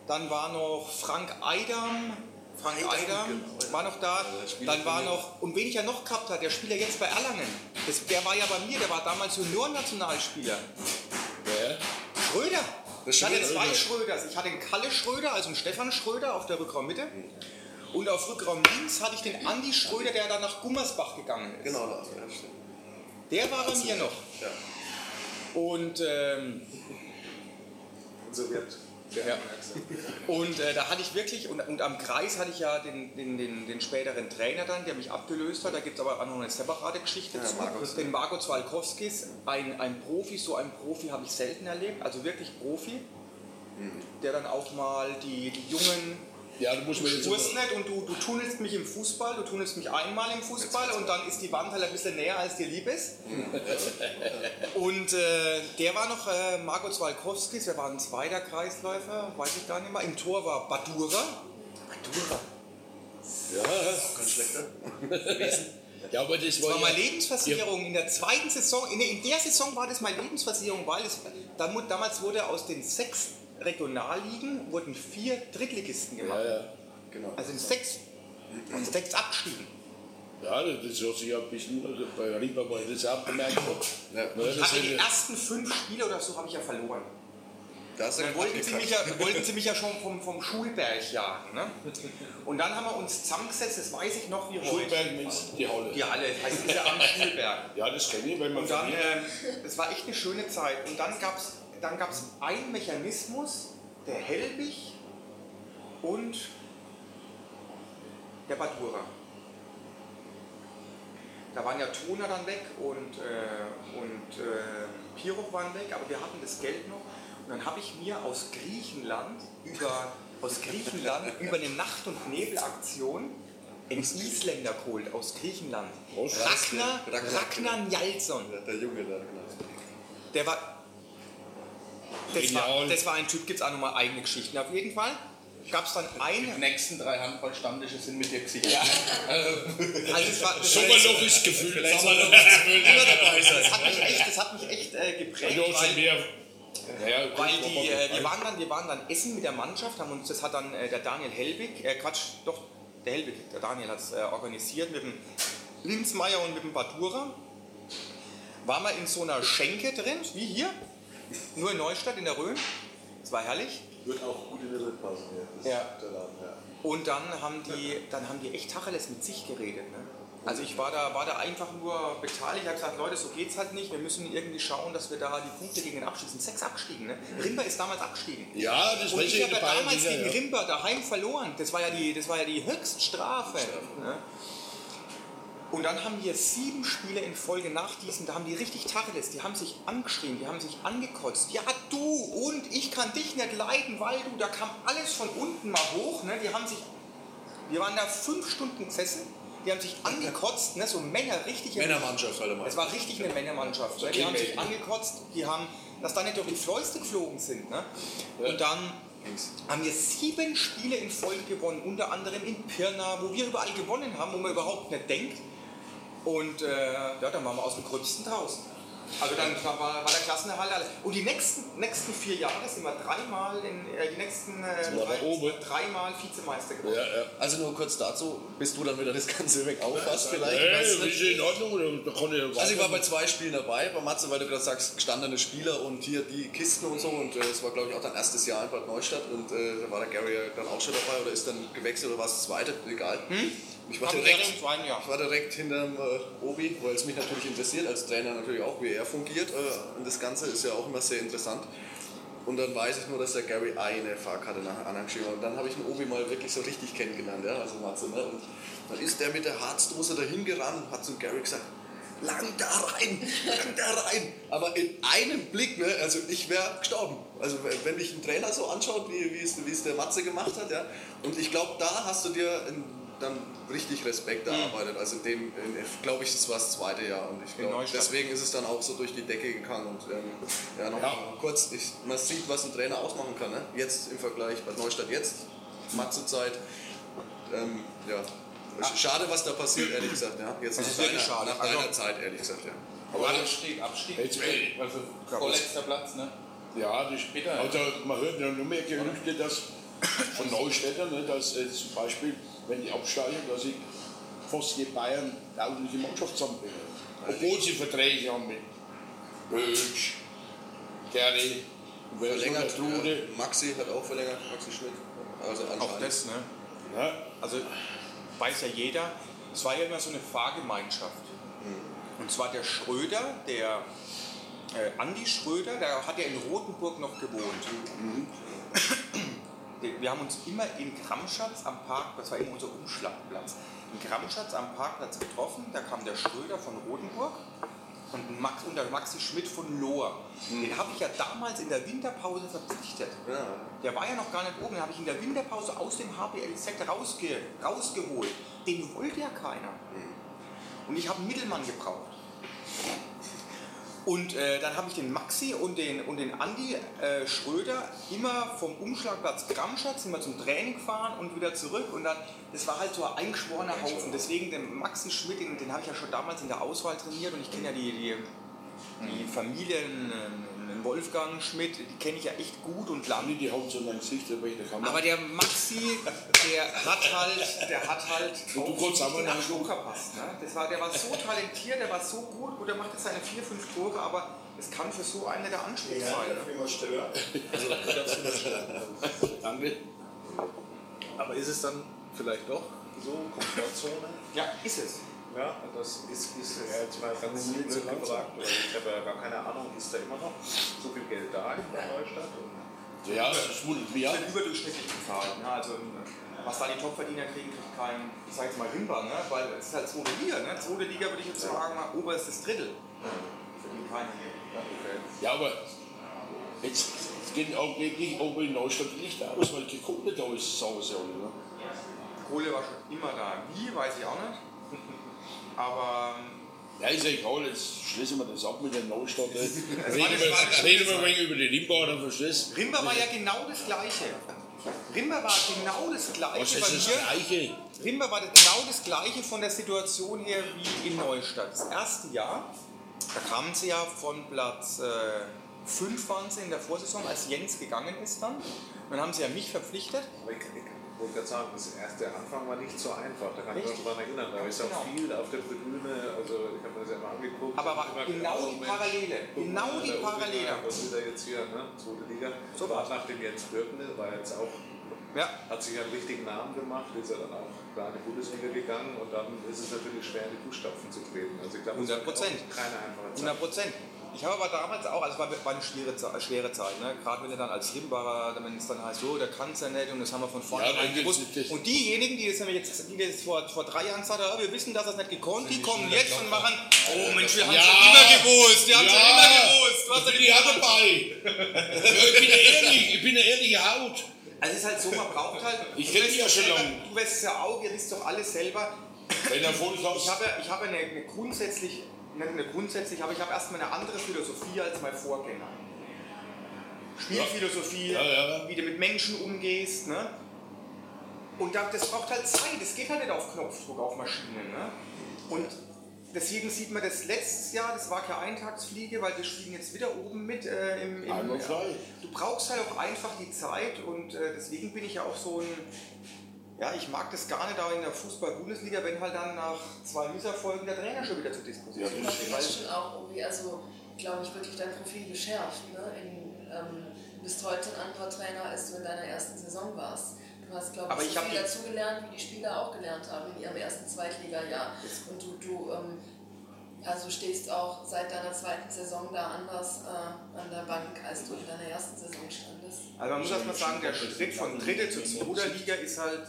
Dann war noch Frank Eidam. Frank
Eidam,
Eidam
genau,
war noch da.
Spieler
Dann war noch, und wen ich ja noch gehabt habe, der Spieler jetzt bei Erlangen. Das, der war ja bei mir, der war damals Juniorennationalspieler.
Wer?
Schröder.
Das
Ich hatte zwei? Schröders. Ich hatte einen Kalle Schröder, also einen Stefan Schröder auf der Rückraummitte. Und auf Rückraum links hatte ich den Andi Schröder, der dann nach Gummersbach gegangen ist.
Genau, da. Ja, stimmt.
Der war bei mir noch.
Ja.
Und ähm,
so wird.
Ja. Und äh, da hatte ich wirklich, und, und am Kreis hatte ich ja den, den, den, den späteren Trainer dann, der mich abgelöst hat. Da gibt es aber auch noch eine separate Geschichte
Ja,
zu.
Markus.
Den Marco Zwalkowskis, ein, ein Profi, so ein Profi habe ich selten erlebt, also wirklich Profi, der dann auch mal die, die jungen
Ja, du musst mir jetzt.
Du nicht und du, du tunnelst mich im Fußball, du tunnelst mich einmal im Fußball und dann ist die Wand halt ein bisschen näher, als dir lieb ist. und äh, der war noch äh, Marco Zwalkowskis, der war ein zweiter Kreisläufer, weiß ich gar nicht mehr. Im Tor war Badura. Badura.
Ganz schlechter.
Ja, aber das
Das
war
war
ja.
meine Lebensversicherung in der zweiten Saison. In, in der Saison war das meine Lebensversicherung, weil es, damals damals wurde aus den sechs Regionalligen wurden vier Drittligisten gemacht.
Ja, ja.
Genau.
Also in sechs, in sechs Abstiegen.
Ja, das hört sich ja ein bisschen bei war das auch bemerkt.
Ja.
Das
hatte die
ist,
ersten fünf Spiele oder so habe ich ja verloren.
Da ist er
Dann wollten sie, mich ja, wollten sie mich ja schon vom, vom Schulberg jagen. Ne? Und dann haben wir uns zusammengesetzt, das weiß ich noch wie heute.
Schulberg mit die Halle.
Die Halle, das heißt diese am Schulberg.
Ja, das kenne ich, wenn man
Und dann, äh, das war echt eine schöne Zeit. Und dann gab es dann gab's einen Mechanismus, der Helbig und der Badura. Da waren ja Toner dann weg und, äh, und äh, Piroch waren weg, aber wir hatten das Geld noch. Und dann habe ich mir aus Griechenland über, aus Griechenland über eine Nacht- und Nebelaktion einen Isländer geholt aus Griechenland. Ragnar,
Ragnar.
Ragnar Njalsson.
Der Junge da, genau.
Der war. Das, war, das war ein Typ, gibt es auch nochmal eigene Geschichten. Auf jeden Fall gab es dann
Die
eine.
nächsten drei Handballstammtische sind mit dir gesichert.
Also es war, das,
Sommerloch ist gefüllt.
Vielleicht
Sommerloch
soll
ist gefüllt.
immer dabei
das
sein.
hat mich echt, das hat mich echt äh, geprägt.
Schon
weil-
mehr. Ja,
Weil die, äh, wir, waren dann, wir waren dann essen mit der Mannschaft, haben uns, das hat dann äh, der Daniel Helbig, äh, Quatsch, doch, der Helbig, der Daniel hat es äh, organisiert mit dem Linzmeier und mit dem Badura. Waren wir in so einer Schenke drin, wie hier, nur in Neustadt in der Rhön. Es war herrlich.
Wird auch gut in der hier. Das
Ja.
der Laden, ja.
Und dann haben die, dann haben die echt Tacheles mit sich geredet. Ne? Also ich war da, war da einfach nur beteiligt. Ich habe gesagt, Leute, so geht's halt nicht. Wir müssen irgendwie schauen, dass wir da die Punkte gegen den Abstieg sind. Sechs abgestiegen. Ne? Rimba ist damals abgestiegen.
Ja, das
Und ich
ich
habe ja damals gegen
Ja.
Rimba daheim verloren. Das war ja die, das war ja die Höchststrafe. Ne? Und dann haben wir sieben Spiele in Folge nach diesem, da haben die richtig Tacheles, die haben sich angeschrien, die haben sich angekotzt. Ja, du und ich kann dich nicht leiden, weil du, da kam alles von unten mal hoch. Ne? Die haben sich, wir waren da fünf Stunden gesessen, die haben sich angekotzt, ne? so Männer, richtig.
Männermannschaft, halt mal.
Es war richtig eine Männermannschaft. Ne? Die haben sich angekotzt, die haben, dass da nicht durch die Fäuste geflogen sind. Ne? Und dann haben wir sieben Spiele in Folge gewonnen, unter anderem in Pirna, wo wir überall gewonnen haben, wo man überhaupt nicht denkt. Und äh, ja, dann waren wir aus dem Gröbsten draußen. Also dann war, war der Klassenerhalt alles. Und die nächsten, nächsten vier Jahre sind wir dreimal in äh, die nächsten äh, drei,
oben.
dreimal Vizemeister geworden.
Ja, ja.
Also nur kurz dazu, bis du dann wieder das Ganze weg auffasst vielleicht. weiß
Hey,
nicht.
ist in Ordnung? Oder da kann ich
Also ich war bei zwei Spielen dabei, bei Matze, weil du gerade sagst, gestandene Spieler und hier die Kisten und so und äh, es war glaube ich auch dein erstes Jahr in Bad Neustadt und äh, da war der Gary ja dann auch schon dabei oder ist dann gewechselt oder war es das zweite, egal. Ich war direkt, ich war direkt hinterm äh, Obi, weil es mich natürlich interessiert, als Trainer natürlich auch, wie er fungiert äh, und das Ganze ist ja auch immer sehr interessant. Und dann weiß ich nur, dass der Gary eine Fahrkarte nach Anhang geschrieben hat. Und dann habe ich den Obi mal wirklich so richtig kennengelernt, ja, also Matze. Ne? Und dann ist der mit der Harzdose dahin gerannt und hat zu Gary gesagt, lang da rein, lang da rein. Aber in einem Blick, ne, also ich wäre gestorben. Also wenn mich ein Trainer so anschaut, wie, wie, es, wie es der Matze gemacht hat, ja. Und ich glaube, da hast du dir in, dann richtig Respekt erarbeitet. Also dem, glaube ich, das war das zweite Jahr. Und ich glaube, deswegen ist es dann auch so durch die Decke gegangen. Und ähm, ja, noch
Ja.
kurz, ich, man sieht, was ein Trainer ausmachen kann. Ne? Jetzt im Vergleich bei Neustadt jetzt, Matze-Zeit. Ähm, ja. Schade, was da passiert, ehrlich gesagt. Ja. Jetzt
Das
nach
ist wirklich
deiner,
schade.
nach
Also-
deiner Zeit, ehrlich gesagt. Ja.
Aber Abstieg, Abstieg.
Ey,
Also vorletzter Platz, ne?
Ja, das
Bitter.
Also man hört ja nur mehr Gerüchte, dass von Neustädtern, ne, dass äh, zum Beispiel, wenn die absteigen, dass sie fast die Bayern tausendliche Mannschaft zusammenbringen. Obwohl sie Verträge haben mit Bösch, Gary,
Verlängert,
Trude.
Maxi hat auch verlängert, Maxi Schmidt. Also
Auch das, ne?
Ja,
Also weiß ja jeder, es war ja immer so eine Fahrgemeinschaft. Und zwar der Schröder, der äh, Andi Schröder, der hat ja in Rothenburg noch gewohnt. Der- Wir haben uns immer in Kramschatz am Park, das war eben unser Umschlagplatz, in Kramschatz am Parkplatz getroffen. Da kam der Schröder von Rothenburg und, Max, und der Maxi Schmidt von Lohr. Den habe ich ja damals in der Winterpause verpflichtet.
Ja.
Der war ja noch gar nicht oben, den habe ich in der Winterpause aus dem HBLZ rausge rausgeholt. Den wollte ja keiner. Und ich habe einen Mittelmann gebraucht. Und äh, dann habe ich den Maxi und den, und den Andi äh, Schröder immer vom Umschlagplatz Gramschatz immer zum Training gefahren und wieder zurück. Und dann, das war halt so ein eingeschworener Haufen. Deswegen den Maxi Schmidt, den, den habe ich ja schon damals in der Auswahl trainiert und ich kenne ja die, die, die Familien, äh, Wolfgang Schmidt, die kenne ich ja echt gut und lange.
nicht die Haut so in dein Gesicht, aber ich kann
Aber der Maxi, der hat halt, der hat halt
Und du
den
nicht
Abschluss verpasst. Ne? Das war, der war so talentiert, der war so gut, gut, der macht jetzt seine vier, fünf Tore, aber es kann für so einen der Anspruch sein. Ne?
Danke.
Aber ist es dann vielleicht doch so Komfortzone?
Ja, ist es.
Ja, das ist, ja, jetzt mal ganz blöd gefragt. Ich habe ja gar keine Ahnung, ist da immer noch so viel Geld da in der Neustadt? Und
Ja, mich
Das
auch.
sind überdurchschnittlich bezahlt. Ne? Also, was da die Topverdiener kriegen, kriegt kein, ich sag jetzt mal Rimba, ne? weil es ist halt zweite Liga. Ne? Zweite Liga würde ich jetzt sagen, mal oberstes Drittel. Verdient keiner.
Ja, aber jetzt geht auch wirklich oben in Neustadt nicht aus, weil die Kohle da ist, alle. Ne?
Kohle war schon immer da. Wie, weiß ich auch nicht. Aber
Ja, ist ja egal, jetzt schließen wir das ab mit den Neustadt. Reden
war
wir, reden wir ein wenig über die Limbader, verstehst du?
Rimba war ja genau das Gleiche. Rimba war genau das Gleiche
Was ist das
mir.
Gleiche?
Rimba war genau das Gleiche von der Situation her wie in Neustadt. Das erste Jahr, da kamen sie ja von Platz 5 waren sie in der Vorsaison, als Jens gegangen ist dann. Dann haben sie ja mich verpflichtet.
Ich, ich wollte gerade sagen, das erste Anfang war nicht so einfach. Da kann ich mich daran erinnern. Da ist auch
Genau.
viel auf der Tribüne. Also ich habe mir das ja mal angeguckt.
Aber war genau
gedacht,
die
Mensch,
Parallele. Genau die Parallele.
Was will er jetzt hier, ne? Zweite Liga.
So
war nach dem Jens Birkne, war jetzt auch,
Ja.
hat sich einen richtigen Namen gemacht, ist er dann auch da in die Bundesliga gegangen und dann ist es natürlich schwer, in die Fußstapfen zu treten. Also ich glaube, es
100
wird
Prozent.
keine einfache Zeit.
100 Prozent. Ich habe aber damals auch, also es war, war eine schwere, Ze- schwere Zeit, ne? gerade wenn du dann als Rimbacher, wenn es dann heißt, so, der kann es ja nicht und das haben wir von
Ja,
vornherein
dann
gewusst. Und diejenigen, die das, nämlich jetzt, die das vor, vor drei Jahren gesagt haben, "Ah, wir wissen, dass das nicht gekonnt, die kommen jetzt und machen, oh Mensch, wir haben
Ja.
schon immer gewusst, wir haben schon immer gewusst. Du hast
ich
ja
bin ja dabei. ich bin ja ehrlich, ich bin eine ehrliche Haut.
Also es ist halt so, man braucht halt,
Ich
du
kenn
weißt
die ja schon lange.
Du weißt es ja auch, ihr wisst doch alles selber,
Wenn er
Ich habe, ich habe eine, eine grundsätzlich, eine grundsätzlich, aber ich habe erstmal eine andere Philosophie als mein Vorgänger. Spielphilosophie,
Ja, ja.
wie du mit Menschen umgehst. Ne? Und da- das braucht halt Zeit, das geht halt nicht auf Knopfdruck auf Maschinen. Ne? Und deswegen sieht man das letztes Jahr, das war keine Eintagsfliege, weil wir spielen jetzt wieder oben mit. Äh, im, im,
frei.
Du brauchst halt auch einfach die Zeit und äh, deswegen bin ich ja auch so ein ja, ich mag das gar nicht, aber in der Fußball-Bundesliga, wenn halt dann nach zwei Misserfolgen der Trainer schon wieder zur
hast
steht.
ja
Weil,
schon auch irgendwie, also glaube ich, wirklich dein Profil geschärft. Ne? In, ähm, du bist heute ein anderer Trainer, als du in deiner ersten Saison warst. Du hast, glaube ich, so viel
die-
dazugelernt, wie die Spieler auch gelernt haben in ihrem ersten Zweitliga-Jahr. Und du, du ähm, also stehst auch seit deiner zweiten Saison da anders äh, an der Bank, als du in deiner ersten Saison standest.
also man muss erst mal sagen, der Schritt von dritte zur zweiter Liga ist halt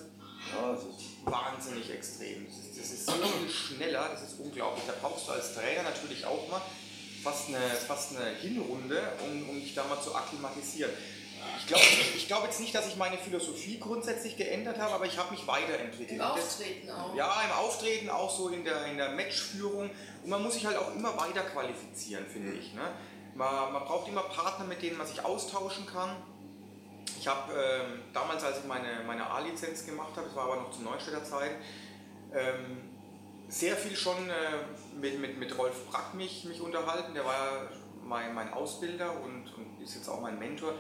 wahnsinnig extrem. Das ist, das ist so viel schneller, das ist unglaublich. Da brauchst du als Trainer natürlich auch mal fast eine, fast eine Hinrunde, um, um dich da mal zu akklimatisieren. Ich glaube ich glaub jetzt nicht, dass ich meine Philosophie grundsätzlich geändert habe, aber ich habe mich weiterentwickelt.
Im Auftreten auch.
Ja, im Auftreten, auch so in der, in der Matchführung. Und man muss sich halt auch immer weiter qualifizieren, finde ich. Ne? Man, man braucht immer Partner, mit denen man sich austauschen kann. Ich habe ähm, damals, als ich meine, meine A-Lizenz gemacht habe, das war aber noch zu Neustädter Zeit, ähm, sehr viel schon äh, mit, mit, mit Rolf Brack mich, mich unterhalten. Der war mein, mein Ausbilder und, und ist jetzt auch mein Mentor.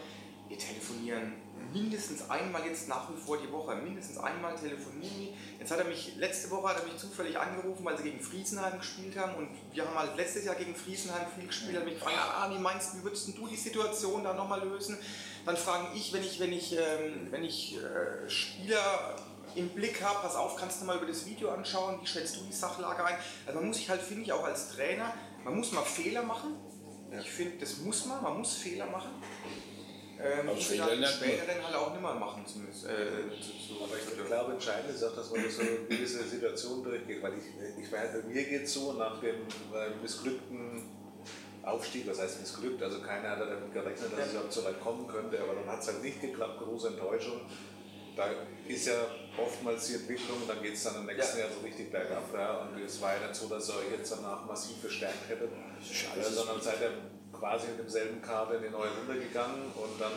Wir telefonieren mindestens einmal jetzt nach wie vor die Woche. Mindestens einmal telefonieren wir. Jetzt hat er mich, letzte Woche hat er mich zufällig angerufen, weil sie gegen Friesenheim gespielt haben. Und wir haben halt letztes Jahr gegen Friesenheim viel gespielt. Er hat mich gefragt, ah, wie meinst du, wie würdest du die Situation da nochmal lösen? Dann fragen ich, wenn ich, wenn ich, ähm, wenn ich äh, Spieler im Blick habe, pass auf, kannst du mal über das Video anschauen, wie schätzt du die Sachlage ein? Also man muss sich halt, finde ich, auch als Trainer, man muss mal Fehler machen. Ich finde, das muss man, man muss Fehler machen. Ähm,
lernt man.
später dann halt auch nicht mehr machen zu müssen. Äh, zu, zu,
Aber ich glaube, entscheidend ist auch, dass man so eine gewisse Situation durchgeht. Weil ich, ich bei mir geht es so, nach dem äh, missglückten Aufstieg, was heißt missglückt, also keiner hat damit gerechnet, dass es überhaupt so weit kommen könnte, aber dann hat es halt nicht geklappt, große Enttäuschung. Da ist ja oftmals die Entwicklung, dann geht es dann im nächsten
Ja.
Jahr so richtig bergab. Ja, und es war ja nicht so, dass ihr euch jetzt danach massiv verstärkt hättet, sondern seid ihr quasi mit demselben Kader in die neue Runde gegangen und dann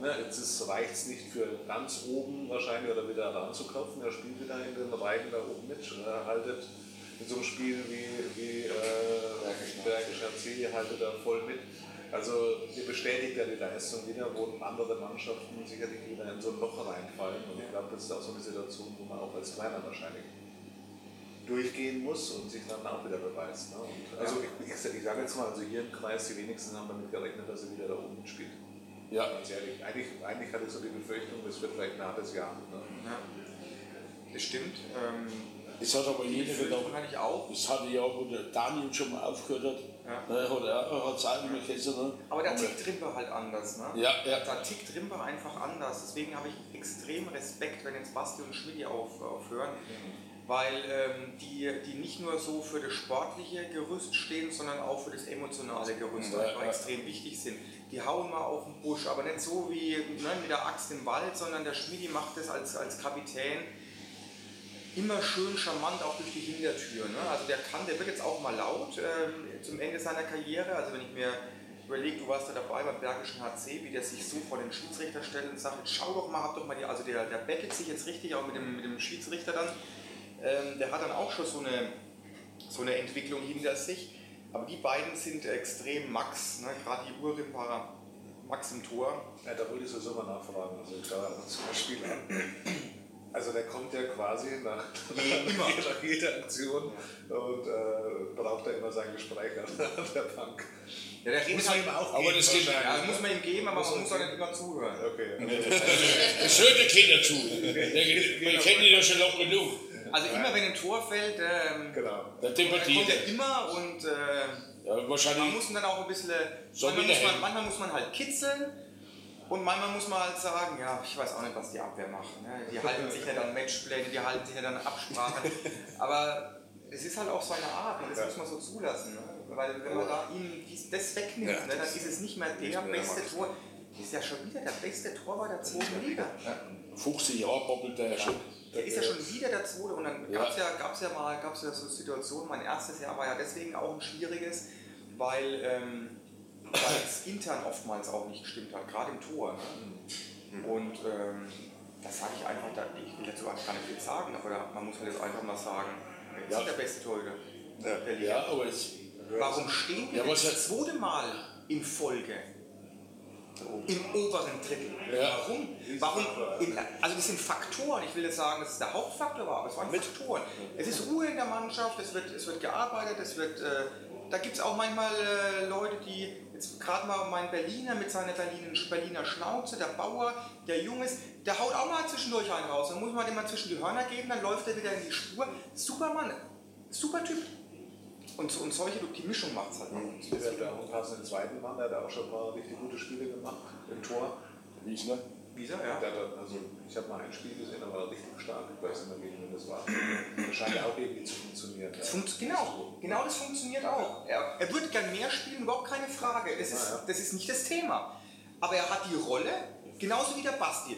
ne, jetzt reicht es nicht für ganz oben wahrscheinlich oder wieder da anzuklopfen. Er spielt wieder in den Reihen da oben mit, äh, haltet in so einem Spiel wie, wie äh, Bergisch HC, haltet da voll mit. Also ihr bestätigt ja die Leistung wieder, wo andere Mannschaften sicherlich wieder in so ein Loch reinfallen. Und ich glaube, das ist auch so eine Situation, wo man auch als Trainer wahrscheinlich durchgehen muss und sich dann auch wieder beweist. Ne? Und also ich, ich, ich sage jetzt mal, also hier im Kreis, die wenigsten haben damit gerechnet, dass er wieder da oben spielt.
Ja.
Ganz ehrlich, eigentlich, eigentlich hatte ich so die Befürchtung, das wird vielleicht ein hartes Jahr. Ne?
ja. Das stimmt. Ähm,
Es hat aber jeder gedacht,
hatte ich auch.
das hatte ja, wo der Daniel schon mal aufgehört hat,
Ja.
ne, hat er hat es auch nicht mehr gegessen. Ne?
Aber da tickt Rimper halt anders. Ne?
Ja, ja.
Da tickt Rimper einfach anders. Deswegen habe ich extrem Respekt, wenn jetzt Basti und Schmidt auf, aufhören. Weil ähm, die, die nicht nur so für das sportliche Gerüst stehen, sondern auch für das emotionale Gerüst
Ja,
einfach
ja.
extrem wichtig sind. Die hauen mal auf den Busch, aber nicht so wie ne, mit der Axt im Wald, sondern der Schmidi macht das als, als Kapitän immer schön charmant auch durch die Hintertür. Ne? Also der kann, der wird jetzt auch mal laut ähm, zum Ende seiner Karriere. Also wenn ich mir überlege, du warst da dabei beim Bergischen HC, wie der sich so vor den Schiedsrichter stellt und sagt, schau doch mal, hab doch mal die, also der, der bettelt sich jetzt richtig auch mit dem, mit dem Schiedsrichter dann. Ähm, der hat dann auch schon so eine, so eine Entwicklung hinter sich. Aber die beiden sind extrem Max, ne? gerade die Urrimper Max im Tor.
Ja, da wollte ich sowieso mal nachfragen. Also da zum Beispiel an. Also der kommt ja quasi nach, nach jeder, jeder Aktion und äh, braucht da immer sein Gespräch an, der Bank.
Ja, der redet
Muss man
halt,
ihm auch
aber
geben
das geht-
ja,
ne?
muss man ihm geben, aber man muss auch nicht immer zuhören.
Okay.
Es hört ja keiner zu. Wir kennen ihn ja schon lange genug.
Also immer wenn ein Tor fällt, ähm,
Genau.
Da
dann kommt
er.
er immer und äh,
Ja,
man
wahrscheinlich.
muss ihn dann auch ein bisschen,
So
manchmal muss,
der
man, manchmal muss man halt kitzeln und manchmal muss man halt sagen, ja, ich weiß auch nicht, was die Abwehr macht. Ne? Die halten sich nicht an Matchpläne, die halten sich nicht an Absprachen. Aber es ist halt auch seine Art und das muss man so zulassen. Ne? Weil wenn man da ihm das wegnimmt,
Ja,
ne, dann ist es nicht mehr der
mehr der
beste
Max.
Tor. Das ist ja schon wieder der beste Torwart der zweiten Liga.
50 Jahre bobbelt er schon.
Der ist ja schon wieder der Zweite und dann
Ja.
gab es ja, gab's ja mal gab's ja so Situationen, mein erstes Jahr war ja deswegen auch ein schwieriges, weil ähm, es intern oftmals auch nicht gestimmt hat, gerade im Tor. Ne? Und ähm, das sage ich einfach, da, ich will dazu eigentlich gar nicht viel sagen, aber man muss halt jetzt einfach mal sagen, wer ist der beste Torhüter
Ja.
der Liga?
Ja, aber es.
Warum stehen wir
Ja,
das zweite Mal in Folge im oberen Drittel?
Ja.
Warum? Warum? Also das sind Faktoren. Ich will jetzt sagen, dass es der Hauptfaktor war, aber es waren Faktoren. Es ist Ruhe in der Mannschaft, es wird, es wird gearbeitet, es wird. Äh, da gibt es auch manchmal äh, Leute, die, jetzt gerade mal mein Berliner mit seiner Berliner, Berliner Schnauze, der Bauer, der Jung ist, der haut auch mal zwischendurch einen raus. Dann muss man dem mal zwischen die Hörner geben, dann läuft er wieder in die Spur. Super Mann, super Typ. Und, und solche, die Mischung macht es halt.
Mhm. Wir haben da auch einen passenden zweiten Mann, der hat auch schon mal richtig gute Spiele gemacht im Tor.
Wiesner.
Wieso,
Der
ja?
hat, dann- also ich habe mal ein Spiel gesehen, da war er richtig stark. Ich weiß nicht mehr, gegen wen das war. Das scheint ja auch irgendwie zu funktionieren.
Das funkt, genau, genau das funktioniert auch. Er, er würde gern mehr spielen, überhaupt keine Frage. Das ist,
Ja, ja.
das ist nicht das Thema. Aber er hat die Rolle, genauso wie der Basti.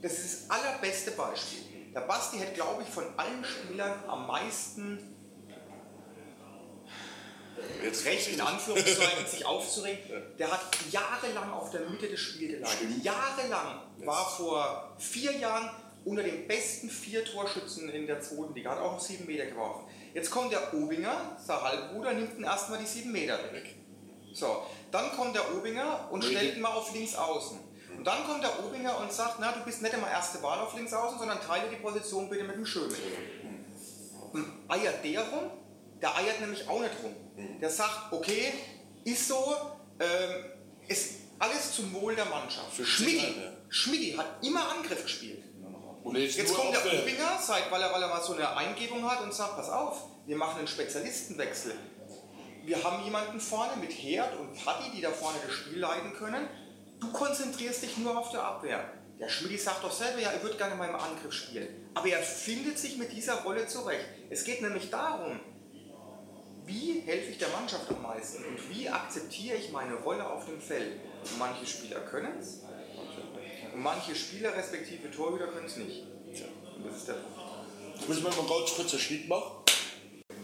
Das ist das allerbeste Beispiel. Der Basti hat, glaube ich, von allen Spielern am meisten
Jetzt
Recht in Anführungszeichen, sich aufzuregen. Der hat jahrelang auf der Mitte des Spiels geleitet. Jahrelang war vor vier Jahren unter den besten vier Torschützen in der zweiten Liga. Hat auch noch sieben Meter geworfen. Jetzt kommt der Obinger, sein Halbbruder, nimmt ihn erstmal die sieben Meter weg. So, dann kommt der Obinger und stellt ihn mal auf links außen. Und dann kommt der Obinger und sagt, na, du bist nicht immer erste Wahl auf links außen, sondern teile die Position bitte mit dem Schöne. Und eiert der rum? Der eiert nämlich auch nicht rum. Der sagt, okay, ist so, ähm, ist alles zum Wohl der Mannschaft.
Ja.
Schmidi hat immer Angriff gespielt.
Und jetzt,
Jetzt kommt der. Obinger, seit, weil, er, weil er mal so eine Eingebung hat und sagt, pass auf, wir machen einen Spezialistenwechsel. Wir haben jemanden vorne mit Herd und Patti, die da vorne das Spiel leiten können. Du konzentrierst dich nur auf der Abwehr. Der Schmidi sagt doch selber, ja, er würde gerne mal im Angriff spielen. Aber er findet sich mit dieser Rolle zurecht. Es geht nämlich darum, wie helfe ich der Mannschaft am meisten und wie akzeptiere ich meine Rolle auf dem Feld. Manche Spieler können es manche Spieler respektive Torhüter können es nicht. Und das ist der Punkt.
Jetzt müssen wir mal ganz kurz einen Schnitt machen.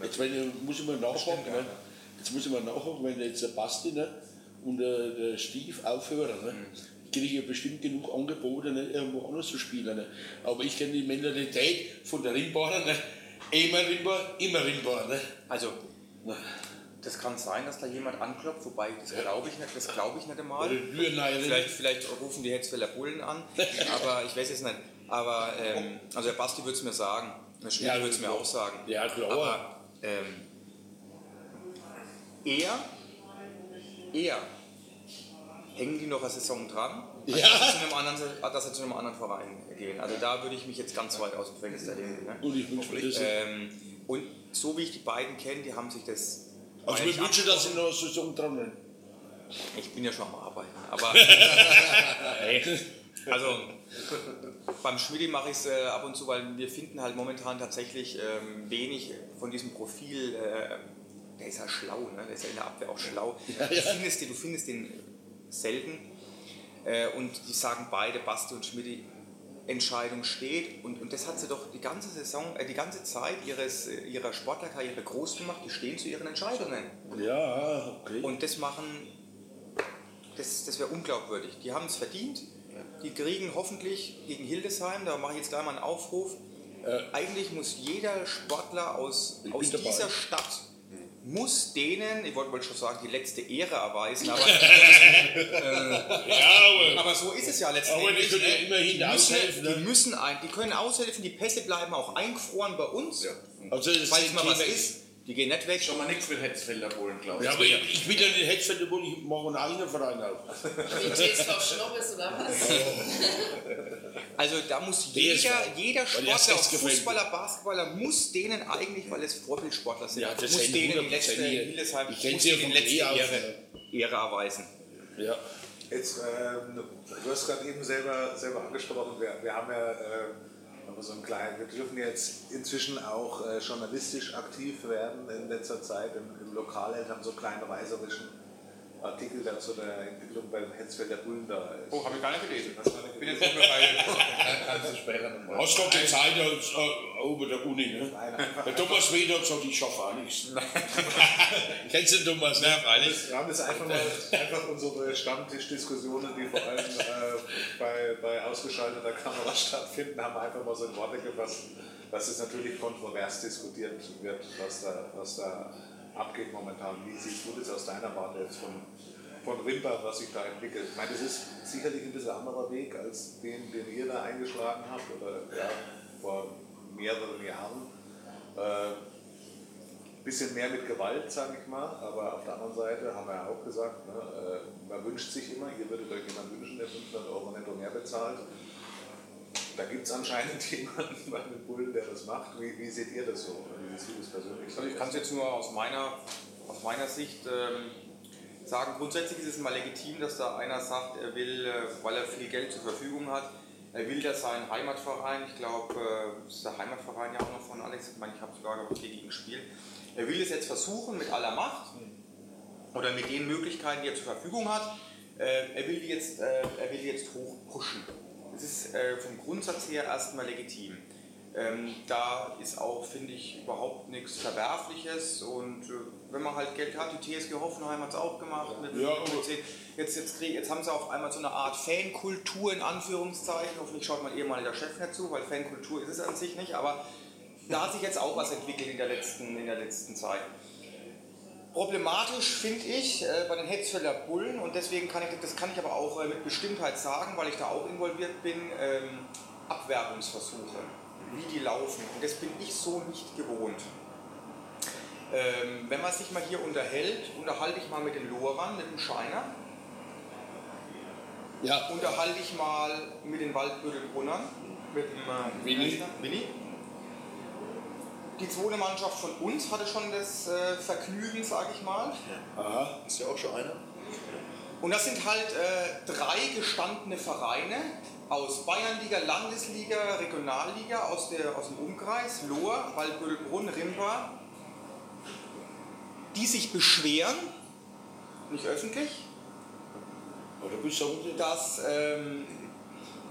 Jetzt wenn, muss ich mal nachhaken. Ne? Jetzt muss ich mal nachhaken, wenn jetzt der Basti ne, und der, der Stief aufhören. Ne? Kriege ich ja bestimmt genug Angebote, ne, irgendwo anders zu spielen. Ne? Aber ich kenne die Mentalität von der Ringbahner. Ne? Immer Ringbar, immer Ringbar. Ne?
Also, das kann sein, dass da jemand anklopft, wobei das glaube ich nicht, das glaube ich nicht einmal. Vielleicht, vielleicht rufen die Hetzfeller Bullen an, aber ich weiß es nicht. Aber ähm, also der Basti würde es mir sagen, der Schmidt
Ja,
würde es mir auch sagen.
Ja, klar.
Aber ähm, eher, eher hängen die noch eine Saison dran,
Ja.
dass, sie zu einem anderen, dass sie zu einem anderen Verein gehen. Also da würde ich mich jetzt ganz weit aus dem Fenster lehnen. Ne?
Und ich wünsche mir das.
Ähm, und so wie ich die beiden kenne, die haben sich das.
also ich wünsche, dass sie noch dran sind.
Ich bin ja schon am Arbeiten. Aber. Also, beim Schmidi mache ich es äh, ab und zu, weil wir finden halt momentan tatsächlich ähm, wenig von diesem Profil. Äh, der ist ja schlau, ne? der ist ja in der Abwehr auch schlau. Du, findest den, du findest den selten. Äh, und die sagen beide, Basti und Schmidi, Entscheidung steht. Und, und das hat sie doch die ganze Saison, äh, die ganze Zeit ihres, äh, ihrer Sportlerkarriere groß gemacht. Die stehen zu ihren Entscheidungen.
Ja, okay.
Und das machen, das, das wäre unglaubwürdig. Die haben es verdient. Die kriegen hoffentlich gegen Hildesheim, da mache ich jetzt gleich mal einen Aufruf. Eigentlich muss jeder Sportler aus, aus
bin dabei.
dieser Stadt muss denen, ich wollte wollte schon sagen, die letzte Ehre erweisen, aber,
Ja, aber,
aber so ist es ja letztendlich.
aber die können ja
ne?
immerhin
die, müssen,
aushelfen.
die
Ne?
müssen ein, die können aushelfen, die Pässe bleiben auch eingefroren bei uns,
Ja.
Also
falls mal was ist. Die gehen nicht weg.
Schon mal nichts mit Hetzfelder Polen, glaube ich.
Ja, aber ich, ich will ja nicht Hetzfeld, obwohl ich mache einen eigenen Verein auf.
Wie TSV Schnobbes oder was?
Also da muss jeder, jeder Sportler,
gefällt
Fußballer, Basketballer, muss denen eigentlich, weil es Vorbildsportler sind,
Ja, das
muss
sind
denen die
100%
letzte. Hildesheim,
Ich
muss denen letzte Ehre, Ehre erweisen.
Ja.
Jetzt, ähm, du hast gerade eben selber, selber angesprochen, wir, wir haben ja ähm, aber so einen kleinen, wir dürfen jetzt inzwischen auch äh, journalistisch aktiv werden in letzter Zeit im, im Lokalheld, haben so einen kleinen reiserischen Artikel, der zu der Entwicklung beim Hetzfelder Bullen da ist.
Oh, habe ich gar nicht gelesen.
Hast du
Ich bin jetzt dabei.
Kannst du später nochmal.
Rostock Zeit als äh, oben der Uni. Ne?
Nein, einfach,
Der Thomas Weder hat gesagt, ich schaffe auch nichts. Kennst du den Thomas? Ne?
freilich.
Wir haben jetzt einfach mal einfach unsere Stammtischdiskussionen, die vor allem äh, bei, bei ausgeschalteter Kamera stattfinden, haben einfach mal so in Worte gefasst, dass es natürlich kontrovers diskutiert wird, was da, was da abgeht momentan. Wie siehst du das aus deiner Warte jetzt von, von Rimper, was sich da entwickelt? Ich meine, das ist sicherlich ein bisschen anderer Weg als den, den ihr da eingeschlagen habt oder ja, vor mehreren Jahren. Äh, bisschen mehr mit Gewalt, sage ich mal, aber auf der anderen Seite haben wir ja auch gesagt, ne, äh, man wünscht sich immer, ihr würdet euch jemanden wünschen, der 500 Euro netto mehr bezahlt. Da gibt es anscheinend jemanden bei den Bullen, der das macht. Wie, wie seht ihr das so? Wie das persönlich?
Also ich kann es jetzt nur aus meiner, aus meiner Sicht ähm, sagen, grundsätzlich ist es mal legitim, dass da einer sagt, er will, äh, weil er viel Geld zur Verfügung hat, er will, dass sein Heimatverein, ich glaube, äh, ist der Heimatverein ja auch noch von Alex, ich meine, ich habe sogar noch gegen gespielt, er will es jetzt versuchen mit aller Macht oder mit den Möglichkeiten, die er zur Verfügung hat, äh, er will jetzt, äh, er will jetzt hochpushen. Das ist äh, vom Grundsatz her erstmal legitim. Ähm, da ist auch, finde ich, überhaupt nichts Verwerfliches und äh, wenn man halt Geld hat, die TSG Hoffenheim hat es auch gemacht. Mit,
Ja,
mit jetzt, jetzt, krieg, jetzt haben sie auf einmal so eine Art Fankultur in Anführungszeichen. Hoffentlich schaut mein ehemaliger Chef nicht zu, weil Fankultur ist es an sich nicht, aber da hat sich jetzt auch was entwickelt in der letzten, in der letzten Zeit. Problematisch finde ich äh, bei den Hetzfelder Bullen und deswegen kann ich das kann ich aber auch äh, mit Bestimmtheit sagen, weil ich da auch involviert bin, ähm, Abwerbungsversuche, wie die laufen. Und das bin ich so nicht gewohnt. Ähm, wenn man sich mal hier unterhält, unterhalte ich mal mit den Lorern, mit dem Scheiner,
Ja.
unterhalte ich mal mit den Waldbüttelbrunnern, mit dem äh, heißt er? Willi. Die zweite Mannschaft von uns hatte schon das äh, Vergnügen, sage ich mal.
Aha.
Ist ja auch schon einer.
Und das sind halt äh, drei gestandene Vereine aus Bayernliga, Landesliga, Regionalliga, aus, der, aus dem Umkreis, Lohr, Waldbüttelbrunn, Rimpa, die sich beschweren, nicht öffentlich, dass, ähm,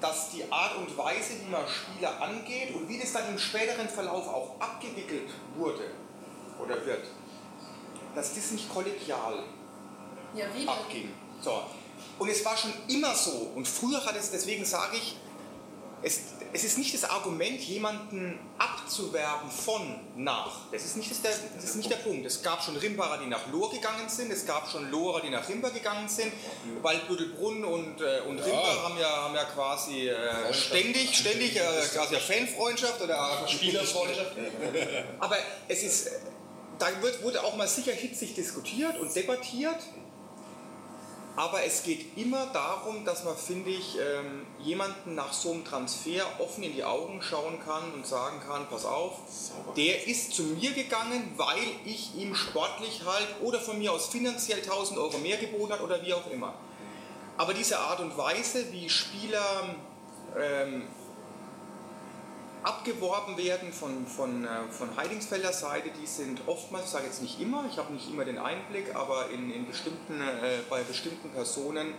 dass die Art und Weise, wie man Spieler angeht und wie das dann im späteren Verlauf auch abgewickelt wurde oder wird, dass das nicht kollegial
Ja,
abging. So. Und es war schon immer so. Und früher hat es, deswegen sage ich, es, es ist nicht das Argument, jemanden abzuwerben von nach. Das ist, nicht das, der, das ist nicht der Punkt. Es gab schon Rimbacher, die nach Lohr gegangen sind. Es gab schon Lohrer, die nach Rimba gegangen sind. Waldbüttelbrunn und, äh, und Rimba haben ja, haben ja quasi äh, ständig, ständig äh, quasi eine Fanfreundschaft oder Spielerfreundschaft. Aber es ist, da wird, wurde auch mal sicher hitzig diskutiert und debattiert. Aber es geht immer darum, dass man, finde ich, ähm, jemanden nach so einem Transfer offen in die Augen schauen kann und sagen kann, pass auf, der ist zu mir gegangen, weil ich ihm sportlich halt oder von mir aus finanziell 1000 Euro mehr geboten hat oder wie auch immer. Aber diese Art und Weise, wie Spieler ähm, abgeworben werden von, von, äh, von Heidingsfelder Seite, die sind oftmals, ich sage jetzt nicht immer, ich habe nicht immer den Einblick, aber in, in bestimmten, äh, bei bestimmten Personen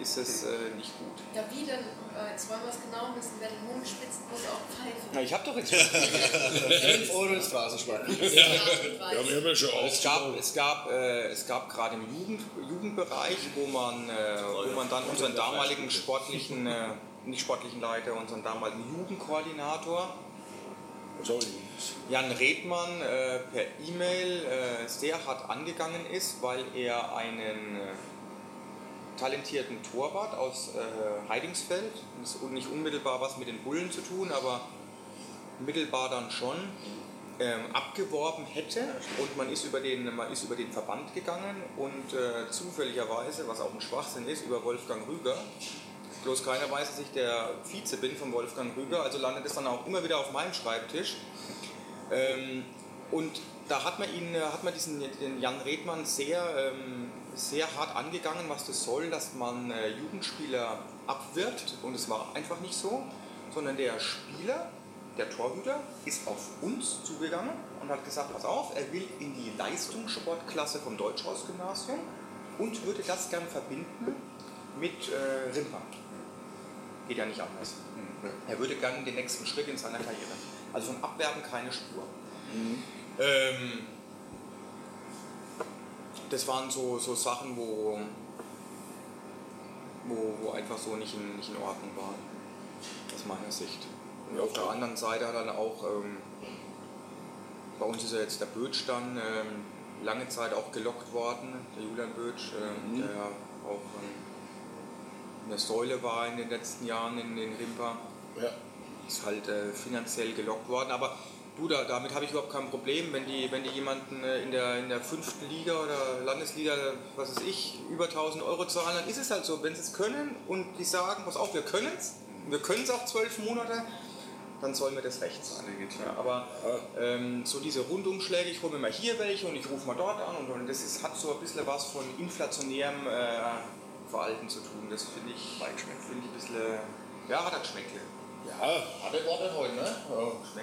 ist es äh, nicht gut.
Ja, wie denn? Äh, Jetzt wollen wir es genau wissen. Wer den Mund spitzt, muss auch pfeifen.
Na, ich habe doch jetzt
5 Euro ins Phrasenschwein.
Ja, wir haben ja schon
Es gab, es gab, äh, es gab gerade im Jugend, Jugendbereich, wo man, äh, wo man dann unseren damaligen sportlichen, äh, nicht sportlichen Leiter, unseren damaligen Jugendkoordinator. Jan Redmann, äh, per E-Mail äh, sehr hart angegangen ist, weil er einen äh, talentierten Torwart aus äh, Heidingsfeld, das hat nicht unmittelbar was mit den Bullen zu tun, aber mittelbar dann schon, ähm, abgeworben hätte und man ist über den, man ist über den Verband gegangen und äh, zufälligerweise, was auch ein Schwachsinn ist, über Wolfgang Rüger. Bloß keiner weiß, dass ich der Vize bin von Wolfgang Rüger, also landet es dann auch immer wieder auf meinem Schreibtisch. Ähm, und da hat man ihn, hat man diesen den Jan Redmann sehr, ähm, sehr hart angegangen, was das soll, dass man äh, Jugendspieler abwirbt. Und es war einfach nicht so, sondern der Spieler, der Torhüter, ist auf uns zugegangen und hat gesagt, pass auf, er will in die Leistungssportklasse vom Deutschhaus-Gymnasium und würde das gern verbinden mit äh, Rimpa. Geht ja nicht anders. Er würde gerne den nächsten Schritt in seiner Karriere. Also von Abwerben keine Spur. Ähm, das waren so, so Sachen, wo, wo, wo einfach so nicht in, nicht in Ordnung waren. Aus meiner Sicht. Und auf der anderen Seite hat dann auch, ähm, bei uns ist ja jetzt der Bötsch dann ähm, lange Zeit auch gelockt worden, der Julian Bötsch, ähm, der ja auch ähm, eine Säule war in den letzten Jahren in den Rimper
Ja.
ist halt äh, finanziell gelockt worden. Aber du, da, damit habe ich überhaupt kein Problem, wenn die, wenn die jemanden äh, in, der, in der fünften Liga oder Landesliga, was weiß ich, über 1000 Euro zahlen, dann ist es halt so. Wenn sie es können und die sagen, pass auf, wir können es, wir können es auch zwölf Monate, dann soll mir das recht sein. Ja, aber ähm, so diese Rundumschläge, ich hole mir mal hier welche und ich rufe mal dort an und, und das ist, hat so ein bisschen was von inflationärem äh, Verhalten zu tun. Das finde ich, finde ich ein bisschen, ja, hat er Geschmäckle.
Ja,
Hat er Worte heute, ne?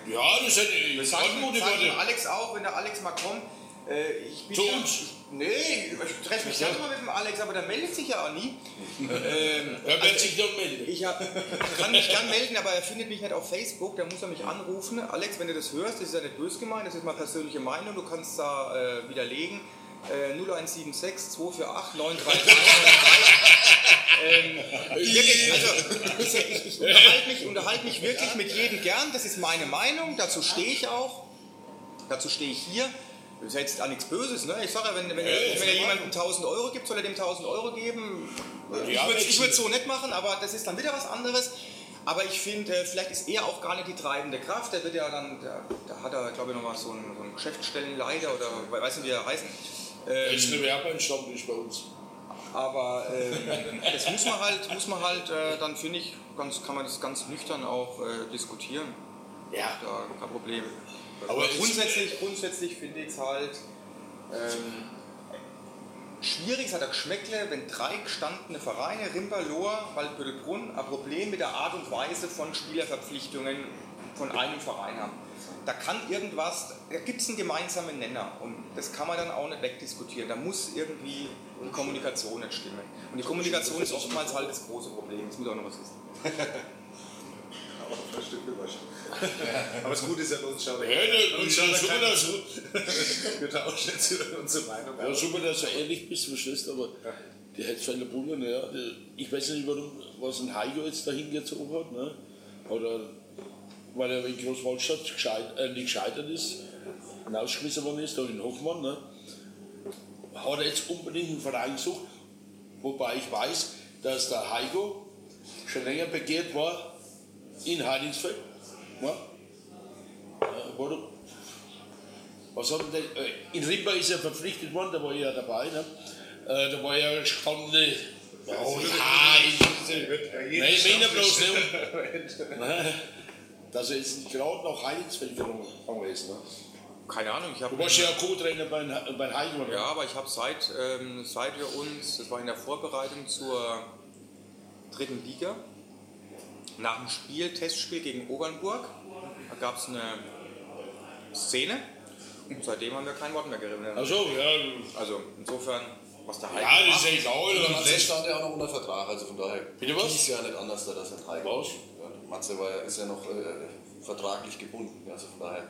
Ja.
ja das hätte ich.
Das sag ich
Gute
sag ich
Worte.
Alex auch, wenn der Alex mal kommt. Äh, ich bin
Zu
ja,
uns?
Nee, ich treffe mich selber mal mit dem Alex, aber der meldet sich ja auch nie. ähm,
Er wird sich doch melden.
ich hab, kann mich gern melden, aber er findet mich nicht auf Facebook, da muss er mich anrufen. Alex, wenn du das hörst, das ist ja nicht böse gemeint, das ist mal persönliche Meinung, du kannst da äh, widerlegen. Äh, 0176 248 933 ähm, wirklich, also ich, ich, ich unterhalte mich, unterhalte mich wirklich mit jedem gern, das ist meine Meinung, dazu stehe ich auch, dazu stehe ich hier. Das ist jetzt auch nichts Böses, ne? Ich sage ja, wenn, wenn, wenn er jemandem 1000 Euro gibt, soll er dem 1000 Euro geben. Ich
Ja,
würde es so nicht machen, aber das ist dann wieder was anderes. Aber ich finde, äh, vielleicht ist er auch gar nicht die treibende Kraft. Der wird ja dann, da, da hat er, glaube ich, nochmal so einen, so einen Geschäftsstellenleiter oder weiß nicht, wie er heißt. Ähm,
ist eine Werbeeinstammtisch bei uns.
aber ähm, das muss man halt, muss man halt, äh, dann finde ich, ganz, kann man das ganz nüchtern auch äh, diskutieren.
Ja.
Da kein Problem.
Aber
Aber grundsätzlich, grundsätzlich finde ich es halt ähm, schwierig, es hat ein Geschmäckle, wenn drei gestandene Vereine, Rimper, Lohr, Waldbüttelbrunn, ein Problem mit der Art und Weise von Spielerverpflichtungen von einem Verein haben. Da kann irgendwas, da gibt es einen gemeinsamen Nenner und das kann man dann auch nicht wegdiskutieren. Da muss irgendwie die Kommunikation nicht stimmen. Und die Kommunikation ist oftmals halt das große Problem. Das muss auch noch was wissen.
Aber das Gute ist ja, bei uns schaut er
ja,
uns schaut
super,
er
dass
Wir tauschen jetzt über unsere Meinung
Ja, super, dass du ehrlich bist, verstehst aber die Hetzfelder Bullen, ja, ich weiß nicht, warum, was ein Heiko jetzt dahin gezogen hat, ne? oder weil er in Großwaldstadt gescheit, äh, nicht gescheitert ist, hinausgeschmissen worden ist, da in Hoffmann, ne? hat er jetzt unbedingt einen Verein gesucht, wobei ich weiß, dass der Heiko schon länger begehrt war in Heidingsfeld. Ja? Äh? Was hat denn, äh, in Rimba ist er verpflichtet worden, da war ich ja dabei. Ne? Äh, da war ja gestandene. Oh ja, ich, nein, ich meine bloß nicht. Dass er jetzt nicht gerade nach Heidingsfeld genommen ist. Ne?
Keine Ahnung, ich habe
Du warst ja Co-Trainer bei, bei Heiko. Ne?
Ja, aber ich habe seit, ähm, seit wir uns, das war in der Vorbereitung zur dritten Liga, nach dem Spiel, Testspiel gegen Obernburg, da gab es eine Szene und seitdem haben wir kein Wort mehr geredet.
Ach so, ja.
Also insofern, was der Heiko
Ja, das ist ja egal. oder ist-
stand ja auch noch unter Vertrag, also von daher
Bitte was?
ist ja nicht anders, da das nicht Heiko. Ja, Matze war ja, ist ja noch äh, vertraglich gebunden, also von daher.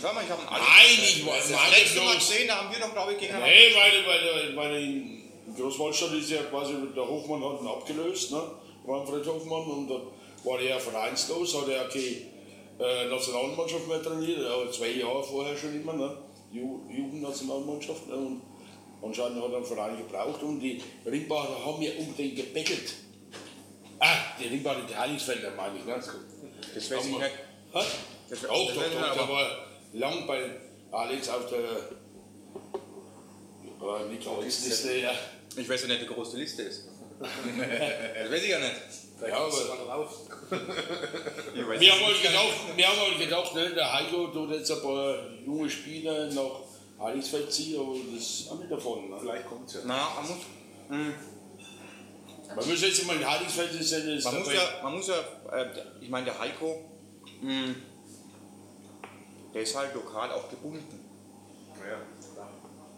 Schau mal, ich habe einen
Nein, ich war
Das
meine
letzte Mal gesehen, da haben wir doch, glaube ich, gegeneinander.
Nee, weil, weil, weil in Großwaldstadt ist ja quasi, der Hofmann hat ihn abgelöst, ne? Manfred Hofmann, und dann war er ja vereinslos, hat er keine äh, Nationalmannschaft mehr trainiert, ja, zwei Jahre vorher schon immer, ne? Ju Jugendnationalmannschaft, ne? und anscheinend hat er einen Verein gebraucht und die Ringbacher haben ja unbedingt gebettelt. Ah, die Ringbacher, die Heiligsfelder meine ich, ne?
Das weiß ich nicht. Das
Doch,
weiß
doch,
ich nicht,
doch, der
aber-
war lang bei Alex auf der äh, nicht Liste, ja.
Ich weiß ja nicht, wie groß die Liste ist. das weiß ich ja nicht.
Ja, aber
weiß
wir haben halt gedacht, wir haben halt gedacht ne, der Heiko tut jetzt ein paar junge Spieler nach Heiligfeld ziehen, aber das ist auch nicht davon. Ne?
Vielleicht kommt es ja.
Na, muss,
Man muss jetzt mal in Heiligfeld ist ja das
man muss ja, man muss ja äh, ich meine, der Heiko, mh, der ist halt lokal auch gebunden.
Ja.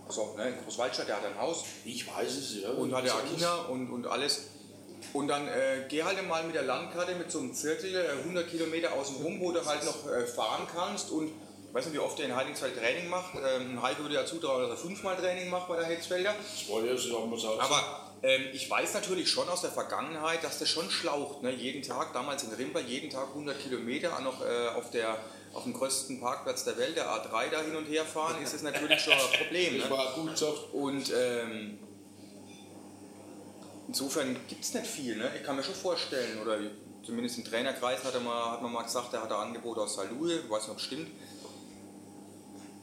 So, ne, in Großwaldstadt, der hat ein Haus
Ich weiß es, ja.
und hat ja Kinder und, und alles. Und dann äh, geh halt mal mit der Landkarte mit so einem Zirkel äh, 100 Kilometer außen rum, wo du halt noch äh, fahren kannst. Und ich weiß nicht, wie oft der in Heidingsfeld Training macht. Ähm, Heiko würde ja zutrauen, dass er fünfmal Training macht bei der Hetzfelder.
Das war ja so, sagen wir es auch.
Aber ähm, ich weiß natürlich schon aus der Vergangenheit, dass das schon schlaucht. Ne? Jeden Tag, damals in Rimper, jeden Tag 100 Kilometer, noch äh, auf, der, auf dem größten Parkplatz der Welt, der A3, da hin und her fahren, ist das natürlich schon ein Problem. Ne?
war gut gesagt.
Und ähm, insofern gibt es nicht viel. Ne? Ich kann mir schon vorstellen, oder zumindest im Trainerkreis hat, er mal, hat man mal gesagt, er hat ein Angebot aus Salou, ich weiß nicht, ob es stimmt.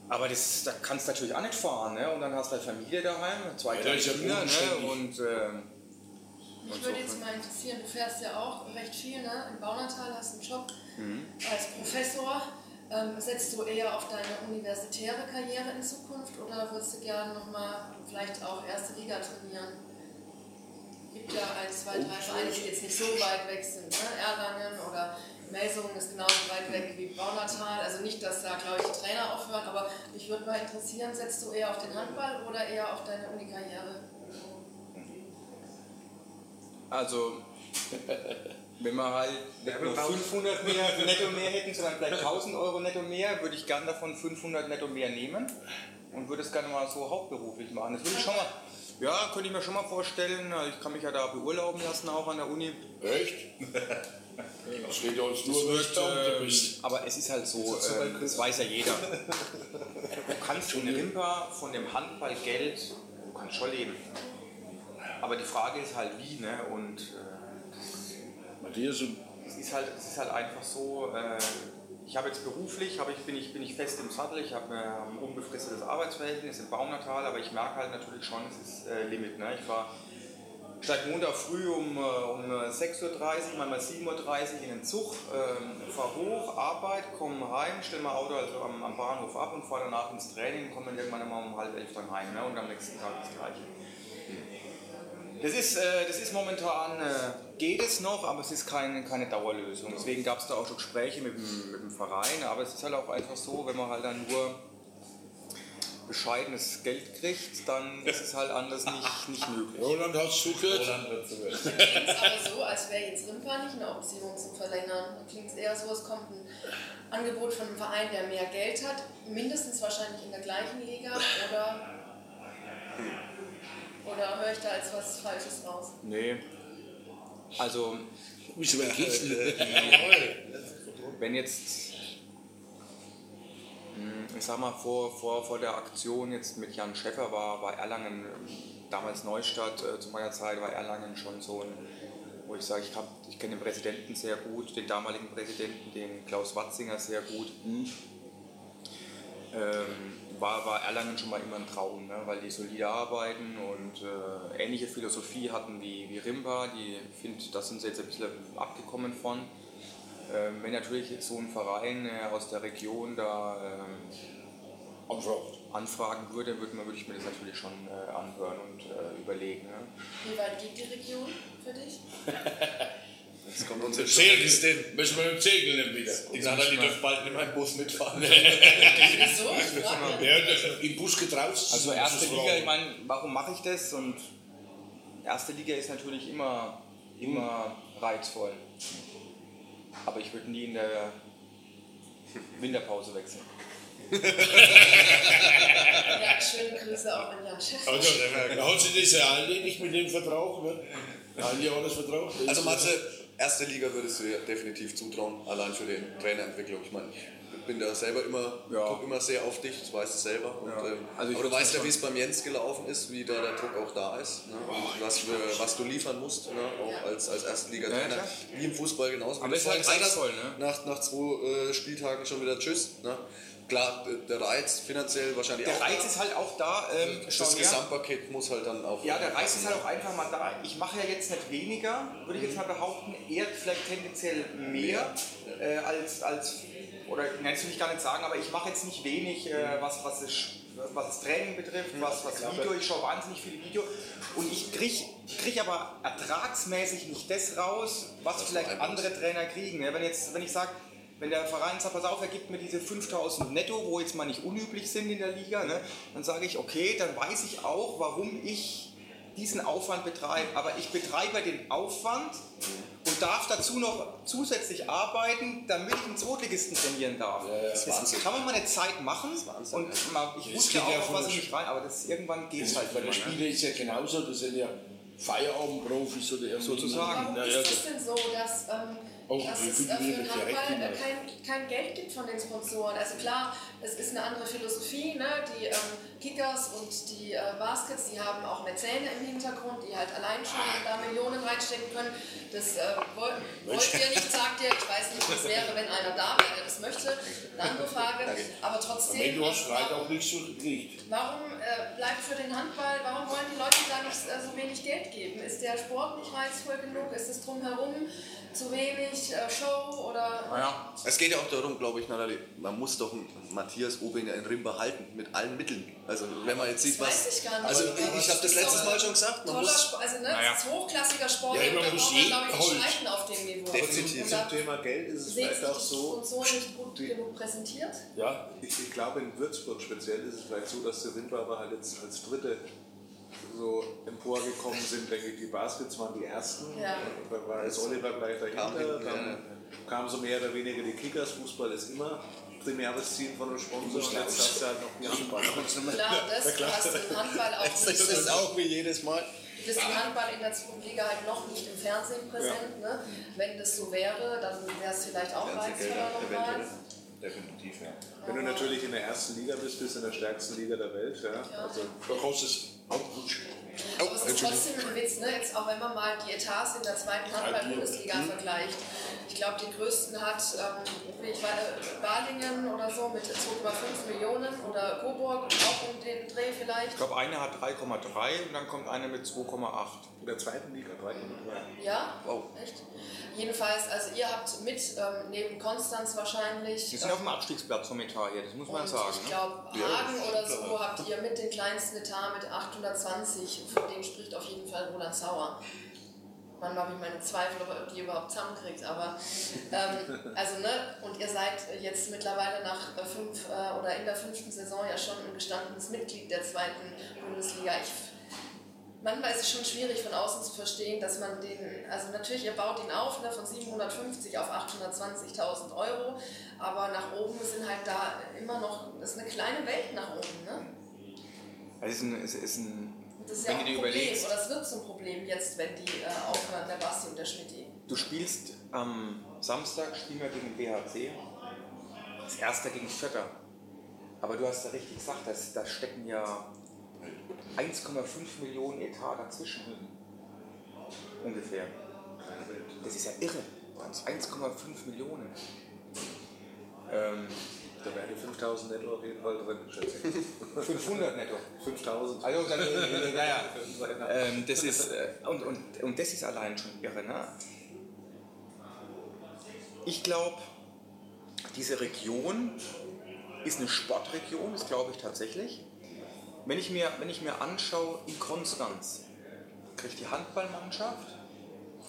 Aber das, da kannst du natürlich auch nicht fahren. Ne? Und dann hast du halt Familie daheim, zwei
Ja,
kleine Kinder. Ne? Und, ähm,
Mich würde jetzt mal interessieren, du fährst ja auch recht viel, ne? Im Baunatal hast du einen Job als Professor. Ähm, setzt du eher auf deine universitäre Karriere in Zukunft oder würdest du gerne nochmal vielleicht auch erste Liga trainieren? gibt ja ein, zwei, drei Vereine, die jetzt nicht so weit weg sind. Ne? Erlangen oder Melsungen ist genauso weit weg wie Baunatal. Also nicht, dass da, glaube ich, die Trainer aufhören, aber mich würde mal interessieren, setzt du eher auf den Handball oder eher auf deine Unikarriere?
Also, wenn wir halt nicht nur 500 mehr netto mehr hätten, sondern vielleicht 1000 Euro netto mehr, würde ich gerne davon 500 netto mehr nehmen und würde es gerne mal so hauptberuflich machen. Das würde ich schon mal, ja, könnte ich mir schon mal vorstellen. Ich kann mich ja da beurlauben lassen, auch an der Uni.
Echt? Das geht ja uns nur,
wird, ähm,
bist.
aber es ist halt so, ähm, das weiß ja jeder. Du kannst in Rimper von dem Handballgeld, du kannst schon leben. Aber die Frage ist halt wie, ne? Und äh,
Matthias,
es ist halt, es ist halt einfach so, äh, ich habe jetzt beruflich, habe ich, bin, ich, bin ich fest im Sattel, ich habe äh, ein unbefristetes Arbeitsverhältnis im Baunatal, aber ich merke halt natürlich schon, es ist äh, Limit. Ne? Ich war steige Montag früh um, äh, um 6.30 Uhr, manchmal 7.30 Uhr in den Zug, ähm, fahre hoch, Arbeit, komme heim, stelle mein Auto also am, am Bahnhof ab und fahre danach ins Training, komme dann irgendwann immer um halb elf dann heim ne? und am nächsten Tag das Gleiche. Das ist, äh, das ist momentan, äh, geht es noch, aber es ist kein, keine Dauerlösung. Deswegen gab es da auch schon Gespräche mit dem, mit dem Verein, aber es ist halt auch einfach so, wenn man halt dann nur bescheidenes Geld kriegt, dann ist es halt anders nicht, nicht möglich.
Roland, hast du gehört?
Roland wird zu wild.
Klingt aber so, als wäre jetzt Rimpa nicht eine Option zum Verlängern. Klingt eher so, es kommt ein Angebot von einem Verein, der mehr Geld hat, mindestens wahrscheinlich in der gleichen Liga oder, oder höre ich da als was Falsches raus?
Nee. Also,
geht's denn?
wenn jetzt, ich sag mal, vor, vor, vor der Aktion jetzt mit Jan Schäffer war, war Erlangen, ähm, damals Neustadt, äh, zu meiner Zeit war Erlangen schon so ein, wo ich sage, ich, hab- ich kenne den Präsidenten sehr gut, den damaligen Präsidenten, den Klaus Watzinger sehr gut. Ähm, war, war Erlangen schon mal immer ein Traum, ne? weil die solide arbeiten und äh, ähnliche Philosophie hatten wie, wie Rimba. Die finde, da sind sie jetzt ein bisschen abgekommen von. Ähm, wenn natürlich jetzt so ein Verein äh, aus der Region da ähm, anfragen würde, würde, würde ich mir das natürlich schon äh, anhören und äh, überlegen. Ne?
Wie weit geht die Region für dich?
Das kommt uns jetzt
Segeln ist den. Müssen wir mit dem Segeln nicht wieder.
Die Natalie dürfen bald in meinen Bus mitfahren.
So, ich frage mich.
Ja, im Bus getraut.
Also erste Liga, ich meine, warum mache ich das? Und erste Liga ist natürlich immer, immer reizvoll. Aber ich würde nie in der Winterpause wechseln.
Ja, schöne Grüße auch an Jan Schäfer.
Also, da hat sich das ja erledigt mit dem Vertrag, ne? Ein Jahresvertrag.
Also Matze, erste Liga würdest du dir definitiv zutrauen, allein für die Trainerentwicklung. Ich meine, ich bin da selber immer,
Ja.
guck immer sehr auf dich, das weißt du selber. Und, ähm,
Also
aber du weißt ja, wie es beim Jens gelaufen ist, wie da der Druck auch da ist. Ne? Und was, wir, was du liefern musst, ne? auch als, als Erstliga-Trainer.
Ja,
wie im Fußball genauso.
Aber
du
ist halt reizvoll, ne?
Nach, nach zwei äh, Spieltagen schon wieder Tschüss. Ne? Klar, der Reiz finanziell wahrscheinlich
Der
auch
Reiz
da.
ist halt auch da. Ähm, schau
das. Gesamtpaket muss halt dann auch.
Ja, der Reiz ist halt auch einfach mal da. Ich mache ja jetzt nicht weniger, würde ich jetzt mal behaupten, eher vielleicht tendenziell mehr äh, als, als, oder das will ich gar nicht sagen, aber ich mache jetzt nicht wenig, äh, was, was, das, was das Training betrifft, was, was Video, ich schaue wahnsinnig viel Video. Und ich kriege krieg aber ertragsmäßig nicht das raus, was vielleicht andere Trainer kriegen. Ja, wenn, jetzt, wenn ich sage, wenn der Verein sagt, pass auf, er gibt mir diese 5000 netto, wo jetzt mal nicht unüblich sind in der Liga, ne, dann sage ich, okay, dann weiß ich auch, warum ich diesen Aufwand betreibe. Aber ich betreibe den Aufwand und darf dazu noch zusätzlich arbeiten, damit ich einen Zweitligisten trainieren darf. das
Wahnsinn.
kann man mal eine Zeit machen
Wahnsinn,
und mal, ich
Das
wusste auch,
ja von
was ich mich rein, aber das irgendwann geht
Das
halt
bei
nicht
den
mehr.
Spielern ist ja genauso, das sind ja Feierabendprofis oder irgendwie.
Sozusagen.
Warum
Ja,
ist
ja,
es denn so, dass, ähm,
Oh,
dass es äh, für den Handball kein, kein Geld gibt von den Sponsoren? Also klar, es ist eine andere Philosophie. Ne? Die ähm, Kickers und die äh, Baskets, die haben auch Mäzene im Hintergrund, die halt allein schon da Millionen reinstecken können. Das äh, wollt, wollt ihr nicht, sagt ihr. Ich weiß nicht, was wäre, wenn einer da wäre, der das möchte. Eine andere Frage. Aber
Wenn
trotzdem,
du hast Streit
warum,
auch nicht so gekriegt.
warum äh, bleibt für den Handball, warum wollen die Leute da nicht äh, so wenig Geld geben? Ist der Sport nicht reizvoll genug? Ist es drumherum zu wenig äh, Show oder
Naja,
Es geht ja auch darum, glaube ich, Natalie, man muss doch einen Matthias Obinger in Rim behalten, mit allen Mitteln. Also wenn man jetzt sieht,
Das
was...
weiß ich gar nicht.
Also
Aber
ich, ich habe das letztes Mal schon gesagt, man
Toller
muss...
Sport, also ne,
Naja.
es ist hochklassiger Sport,
Ja,
und
man muss
braucht man,
jeden
glaube ich, streiten auf dem Niveau.
Definitiv.
Und
Zum Thema Geld ist es vielleicht auch so,
Sponsoren nicht gut genug präsentiert.
Ja,
ich, ich glaube in Würzburg speziell ist es vielleicht so, dass die Rindbauer halt jetzt als Dritte so emporgekommen sind, denke ich, die Baskets waren die ersten,
Ja.
da war jetzt Oliver gleich
Kam
dahinter, dann kamen so mehr oder weniger die Kickers, Fußball ist immer primäres Ziel von einem Sponsor und jetzt hast du halt noch die Handballer.
Klar, das, du hast den Handball auch nicht.
Das ist auch wie jedes Mal.
Du bist im Handball in der zweiten Liga halt noch nicht im Fernsehen präsent. Ne? Wenn das so wäre, dann wäre es vielleicht auch reizvoller nochmal.
Definitiv, ja.
Wenn du natürlich in der ersten Liga bist, bist du in der stärksten Liga der Welt. Ja? Also,
da kostet es auch gut.
Oh,
Aber es ist trotzdem ein Witz, ne? Jetzt auch wenn man mal die Etats in der zweiten Handball-Bundesliga vergleicht. Ich glaube, die größten hat ähm, wie ich weiß, Balingen oder so mit 2,5 Millionen oder Coburg auch um den Dreh
ich
vielleicht.
glaube, eine hat 3,3 und dann kommt eine mit 2,8.
in der zweiten Liga 3,3.
Ja?
Wow.
Echt? Jedenfalls, also ihr habt mit ähm, neben Konstanz wahrscheinlich.
Die sind auf dem Abstiegsplatz vom Etat hier, das muss man
Und
sagen.
ich
Ne?
glaube, Hagen oder so habt ihr mit den kleinsten Etat mit 820. Von denen spricht auf jeden Fall Roland Sauer. Manchmal habe ich meine Zweifel, ob er die überhaupt zusammenkriegt. Aber, ähm, also, ne, und ihr seid jetzt mittlerweile nach äh, fünf äh, oder in der fünften Saison ja schon ein gestandenes Mitglied der zweiten Bundesliga. Ich, manchmal ist es schon schwierig von außen zu verstehen, dass man den, also natürlich, ihr baut ihn auf ne, von 750 auf 820.000 Euro, aber nach oben sind halt da immer noch, das ist eine kleine Welt nach oben. Ne?
Also es ist ein, es ist ein
Das ist ja auch ein Problem,
überlegst-
oder es wird zum Problem jetzt, wenn die äh, aufhören, der Basti und der Schmidt.
Du spielst am Samstag spielen wir gegen BHC. Das erste gegen Vierter. Aber du hast ja richtig gesagt, das, da stecken ja 1,5 Millionen Etat dazwischen. Ungefähr. Das ist ja irre. 1,5 Millionen. Ähm,
Da wären die 5000 netto auf jeden Fall drin, schätze ich.
500 netto.
5000.
Also, dann, äh, ja, ja. Ähm, das ist, äh, und, und, und das ist allein schon irre. Ne? Ich glaube, diese Region ist eine Sportregion, das glaube ich tatsächlich. Wenn ich mir, wenn ich mir anschaue, in Konstanz kriegt die Handballmannschaft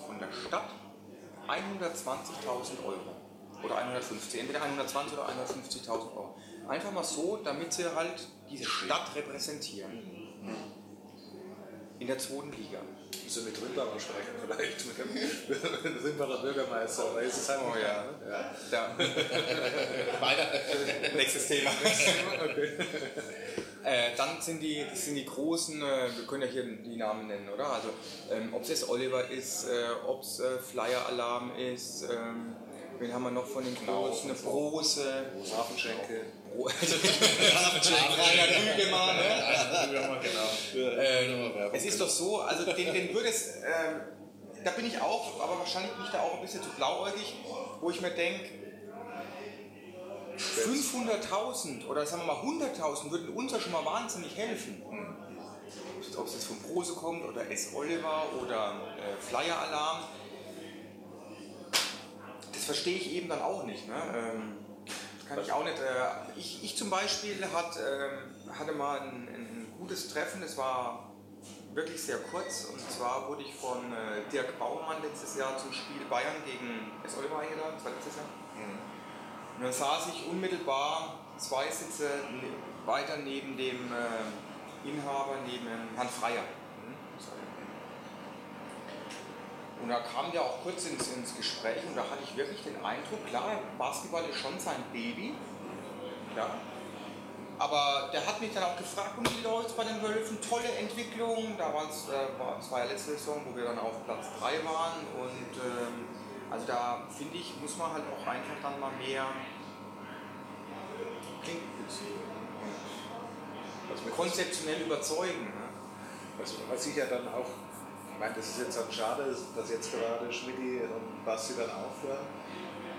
von der Stadt 120.000 Euro. Oder 150, entweder 120 oder 150.000 Euro. Einfach mal so, damit sie halt diese Stadt repräsentieren. In der zweiten Liga.
Müssen wir mit Rimbacher sprechen, vielleicht mit dem Rimbacher Bürgermeister. Aber ist es halt
Oh ja.
ja.
Da. Nächstes Thema. äh, dann sind die, sind die großen, äh, wir können ja hier die Namen nennen, oder? Also, ähm, ob es jetzt Oliver ist, äh, ob es äh, Flyer Alarm ist, ähm, wen haben wir noch von den großen? Eine Brose.
Hafenschenke.
Rainer Rügemann, ne?
genau.
Ähm, es ist doch so, also den, den würde es, ähm, da bin ich auch, aber wahrscheinlich bin ich da auch ein bisschen zu blauäugig, wo ich mir denke, 500.000 oder sagen wir mal 100.000 würden uns ja schon mal wahnsinnig helfen. Ob es jetzt von Prose kommt oder S. Oliver oder äh, Flyer Alarm. Das verstehe ich eben dann auch nicht. Ne? Ähm, kann ich auch nicht. Äh, ich, ich zum Beispiel hat, ähm, hatte mal ein, ein gutes Treffen, das war wirklich sehr kurz. Und zwar wurde ich von äh, Dirk Baumann letztes Jahr zum Spiel Bayern gegen S. Oliver eingeladen, das war letztes Jahr. Und dann saß ich unmittelbar zwei Sitze ne weiter neben dem äh, Inhaber, neben Herrn Freier. Und da kam der auch kurz ins, ins Gespräch und da hatte ich wirklich den Eindruck, klar, Basketball ist schon sein Baby. Ja. Aber der hat mich dann auch gefragt, und wie läuft es bei den Wölfen? Tolle Entwicklung. Da war's, äh, war es war ja letzte Saison, wo wir dann auf Platz 3 waren. Und ähm, also da finde ich, muss man halt auch einfach dann mal mehr
Was, mit,
konzeptionell überzeugen. Ne?
was, was ich ja dann auch, ich meine, das ist jetzt dann schade, dass jetzt gerade Schmidti und Basti dann aufhören.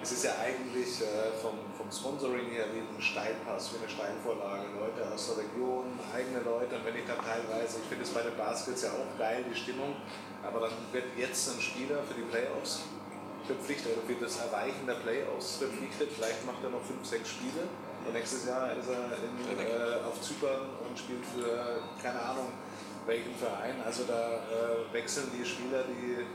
Es ist ja eigentlich äh, vom, vom Sponsoring her wie ein Steilpass, wie eine Steinvorlage. Leute aus der Region, eigene Leute. Und wenn ich dann teilweise, ich finde es bei den Baskets ja auch geil, die Stimmung, aber dann wird jetzt ein Spieler für die Playoffs verpflichtet, für das Erreichen der Playoffs verpflichtet. Vielleicht macht er noch fünf, sechs Spiele. Und nächstes Jahr ist er in, äh, auf Zypern und spielt für, keine Ahnung, welchen Verein. Also da äh, wechseln die Spieler die,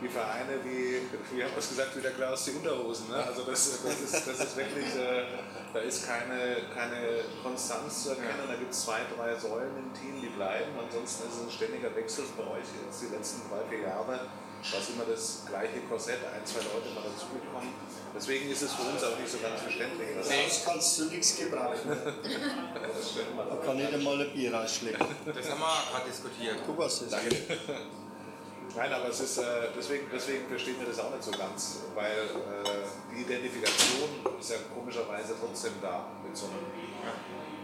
die Vereine wie, wie haben wir es gesagt, wie der Klaus die Unterhosen. Ne? Also das, das, ist, das ist wirklich, äh, da ist keine, keine Konstanz zu erkennen. Da gibt es zwei, drei Säulen im Team, die bleiben. Ansonsten ist es ein ständiger Wechsel bei euch jetzt die letzten drei, vier Jahre. Was immer das gleiche Korsett, ein, zwei Leute mal dazugekommen. Deswegen ist es für uns auch nicht so ganz verständlich.
Das kannst du nichts gebrauchen. Da kann nicht einmal ein Bier rausschlecken.
Das haben wir gerade diskutiert.
Guck, was das ist.
Nein, aber es ist, äh, deswegen, deswegen verstehen wir das auch nicht so ganz, weil äh, die Identifikation ist ja komischerweise trotzdem da mit so einem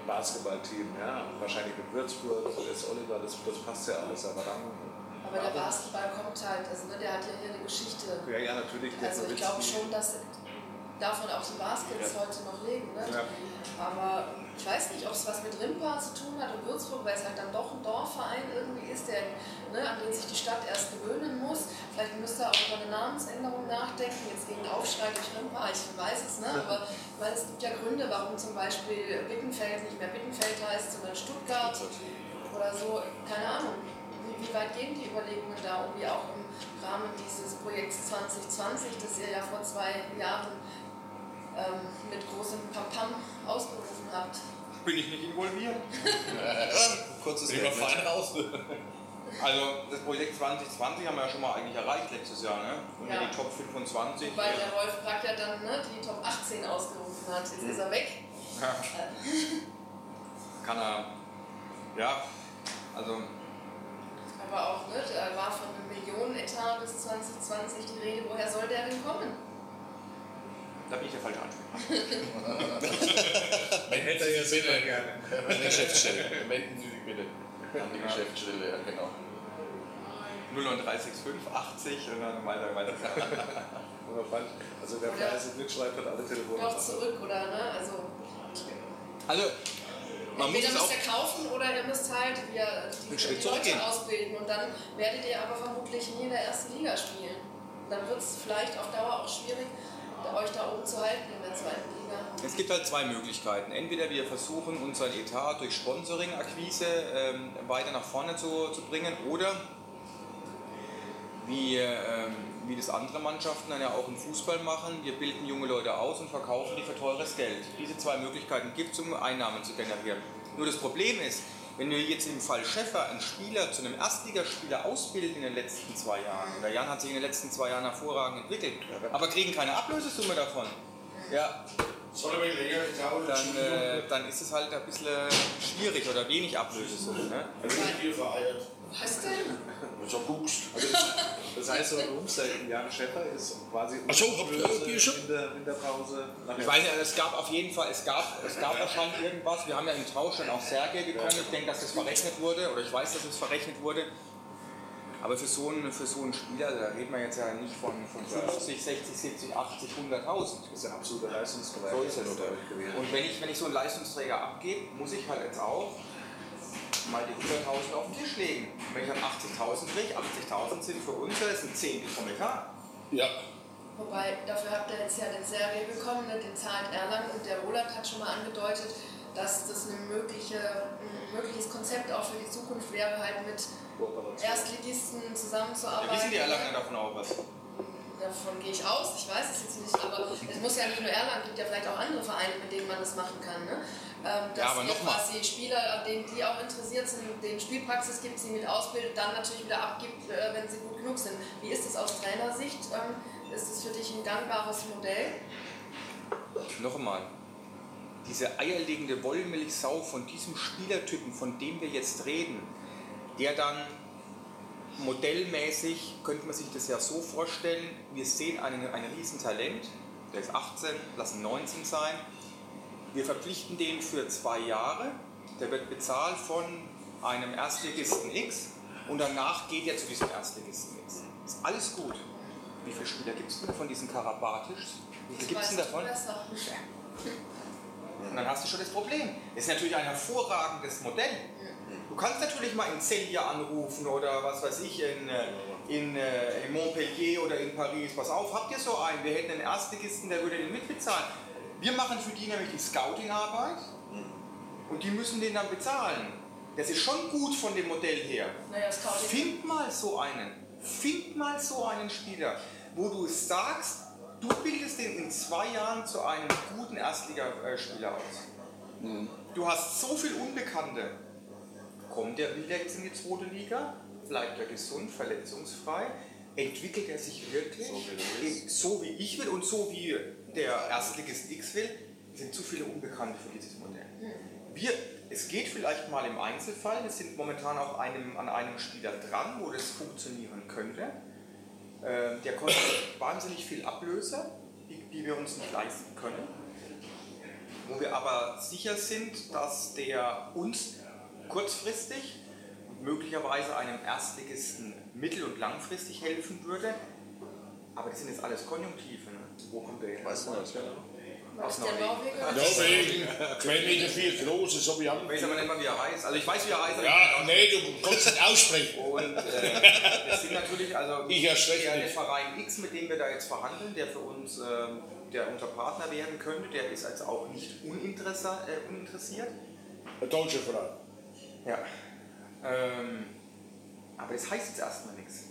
Basketballteam. Ja? Wahrscheinlich mit Würzburg, das Oliver, das, das passt ja alles, aber dann.
Aber der Basketball kommt halt, also ne, der hat ja hier eine Geschichte.
Ja, ja, natürlich.
Also ich glaube schon, dass davon auch die Baskets heute noch leben. Ne?
Ja.
Aber ich weiß nicht, ob es was mit Rimpa zu tun hat und Würzburg, weil es halt dann doch ein Dorfverein irgendwie ist, der, ne, an den sich die Stadt erst gewöhnen muss. Vielleicht müsste er auch über eine Namensänderung nachdenken, jetzt gegen Aufschrei durch Rimpa, ich weiß es, ne? aber ich meine, es gibt ja Gründe, warum zum Beispiel Bittenfeld nicht mehr Bittenfeld heißt, sondern Stuttgart oder so, keine Ahnung. Wie, wie weit gehen die Überlegungen da, irgendwie auch im Rahmen dieses Projekts 2020, das ihr ja vor zwei Jahren ähm, mit großem Pampam ausgerufen habt?
Bin ich nicht involviert?
Kurzes
Bin fein raus.
Also das Projekt 2020 haben wir ja schon mal eigentlich erreicht letztes Jahr, ne? Und
Ja.
die Top 25.
Weil der Rolf Brack ja dann ne, die Top 18 ausgerufen hat. Jetzt ist er weg.
Ja. Kann er. Ja, also
Aber auch, ne, da war von einem Millionenetat bis 2020 die Rede. Woher soll der denn kommen?
da bin ich der falsche Ansprechpartner.
Hätte er jetzt bitte gerne.
An die Geschäftsstelle. Wenden Sie sich bitte an die Geschäftsstelle, ja genau.
09365 80 und dann weiter, weiter.
Oder falsch. Also der
Oder-
fleißig mitschreibt, hat alle Telefone.
Doch zurück, oder? Ne? Also,
Also, man muss
entweder
es
müsst ihr kaufen oder ihr müsst halt wieder die,
Schritt
die. Leute ausbilden. Und dann werdet ihr aber vermutlich nie in der ersten Liga spielen. Dann wird es vielleicht auf Dauer auch schwierig, euch da oben zu halten in der zweiten Liga.
Es gibt halt zwei Möglichkeiten. Entweder wir versuchen, unseren Etat durch Sponsoring-Akquise ähm, weiter nach vorne zu, zu bringen oder wir, ähm, wie das andere Mannschaften dann ja auch im Fußball machen. Wir bilden junge Leute aus und verkaufen die für teures Geld. Diese zwei Möglichkeiten gibt es, um Einnahmen zu generieren. Nur das Problem ist, wenn wir jetzt im Fall Schäffer einen Spieler zu einem Erstligaspieler ausbilden in den letzten zwei Jahren, und der Jan hat sich in den letzten zwei Jahren hervorragend entwickelt, aber kriegen keine Ablösesumme davon, ja, dann, äh, dann ist es halt ein bisschen schwierig oder wenig Ablösesumme. Ne?
Was denn?
So guckst.
Also das, das heißt, so ein Umzeit, Jan Schäfer ist quasi
Ach so, schon?
in der Winterpause.
Ich weiß nicht, es gab auf jeden Fall, es gab, es gab wahrscheinlich irgendwas. Wir haben ja im Tausch dann auch Sergei bekommen. Ich denke, dass das verrechnet wurde, oder ich weiß, dass es verrechnet wurde. Aber für so einen, für so einen Spieler, da reden wir jetzt ja nicht von, von 50, 60, 70, 80, 100.000.
Das ist ein absoluter Leistungsbereich.
So ist es.
gewesen.
Und wenn ich, wenn ich so einen Leistungsträger abgebe, muss ich halt jetzt auch mal die 100.000 auf den Tisch legen. Wenn ich dann 80.000 kriege, 80.000 sind für uns, das sind 10 vom Etat.
Ja.
Wobei, dafür habt ihr jetzt ja den Serie bekommen, ne? den zahlt Erlangen und der Roland hat schon mal angedeutet, dass das eine mögliche, ein mögliches Konzept auch für die Zukunft wäre, halt mit Erstligisten zusammenzuarbeiten.
Ja, wissen die Erlanger davon auch was?
Davon gehe ich aus, ich weiß es jetzt nicht, aber es muss ja nicht nur Erlangen, gibt ja vielleicht auch andere Vereine, mit denen man das machen kann. Ne? Ähm, dass
Ja, aber
quasi Spieler, an denen die auch interessiert sind, denen Spielpraxis gibt, sie mit ausbildet, dann natürlich wieder abgibt, äh, wenn sie gut genug sind. Wie ist das aus Trainersicht? Ähm, ist das für dich ein gangbares Modell?
Noch einmal. Diese eierlegende Wollmilchsau von diesem Spielertypen, von dem wir jetzt reden, der dann modellmäßig, könnte man sich das ja so vorstellen, wir sehen einen, ein Riesentalent, der ist 18, lassen 19 sein, wir verpflichten den für zwei Jahre, der wird bezahlt von einem Erstligisten X und danach geht er zu diesem Erstligisten X. Ist alles gut. Wie viele Spieler gibt es denn von diesen Karabatischs? Wie viele gibt es denn davon? Und dann hast du schon das Problem. Das ist natürlich ein hervorragendes Modell. Du kannst natürlich mal in Cellier anrufen oder was weiß ich, in, äh, in, äh, in Montpellier oder in Paris. Pass auf, habt ihr so einen? Wir hätten einen Erstligisten, der würde den mitbezahlen. Wir machen für die nämlich die Scouting-Arbeit und die müssen den dann bezahlen. Das ist schon gut von dem Modell her.
Naja, Scouting.
Find mal so einen. Find mal so einen Spieler, wo du sagst, du bildest den in zwei Jahren zu einem guten Erstligaspieler aus. Du hast so viel Unbekannte. Kommt der wieder jetzt in die zweite Liga? Bleibt er gesund, verletzungsfrei? Entwickelt er sich wirklich so wie, ich will und so wie der Erstligist X will? Sind zu viele Unbekannte für dieses Modell. Wir, es geht vielleicht mal im Einzelfall, wir sind momentan auch einem, an einem Spieler dran, wo das funktionieren könnte. Ähm, der kostet wahnsinnig viel Ablöse, die, die wir uns nicht leisten können. Wo wir aber sicher sind, dass der uns kurzfristig und möglicherweise einem Erstligisten mittel- und langfristig helfen würde. Aber das sind jetzt alles Konjunktive.
Wo kommt der her?
Weißt du das?
Aus
Der
Norwegen.
Norwegen, 2 Meter vier groß, so wie haben.
Ich weiß aber nicht mal, wie er heißt. Also ich weiß, wie er heißt.
Ja, nee, du kannst nicht aussprechen.
Und äh, das sind natürlich, also
Ich
der, der. Verein X, mit dem wir da jetzt verhandeln, der für uns ähm, der unser Partner werden könnte, der ist jetzt auch nicht uninteressa äh, uninteressiert.
Ein deutscher Verein.
Ja. Ähm, aber das heißt jetzt erstmal nichts.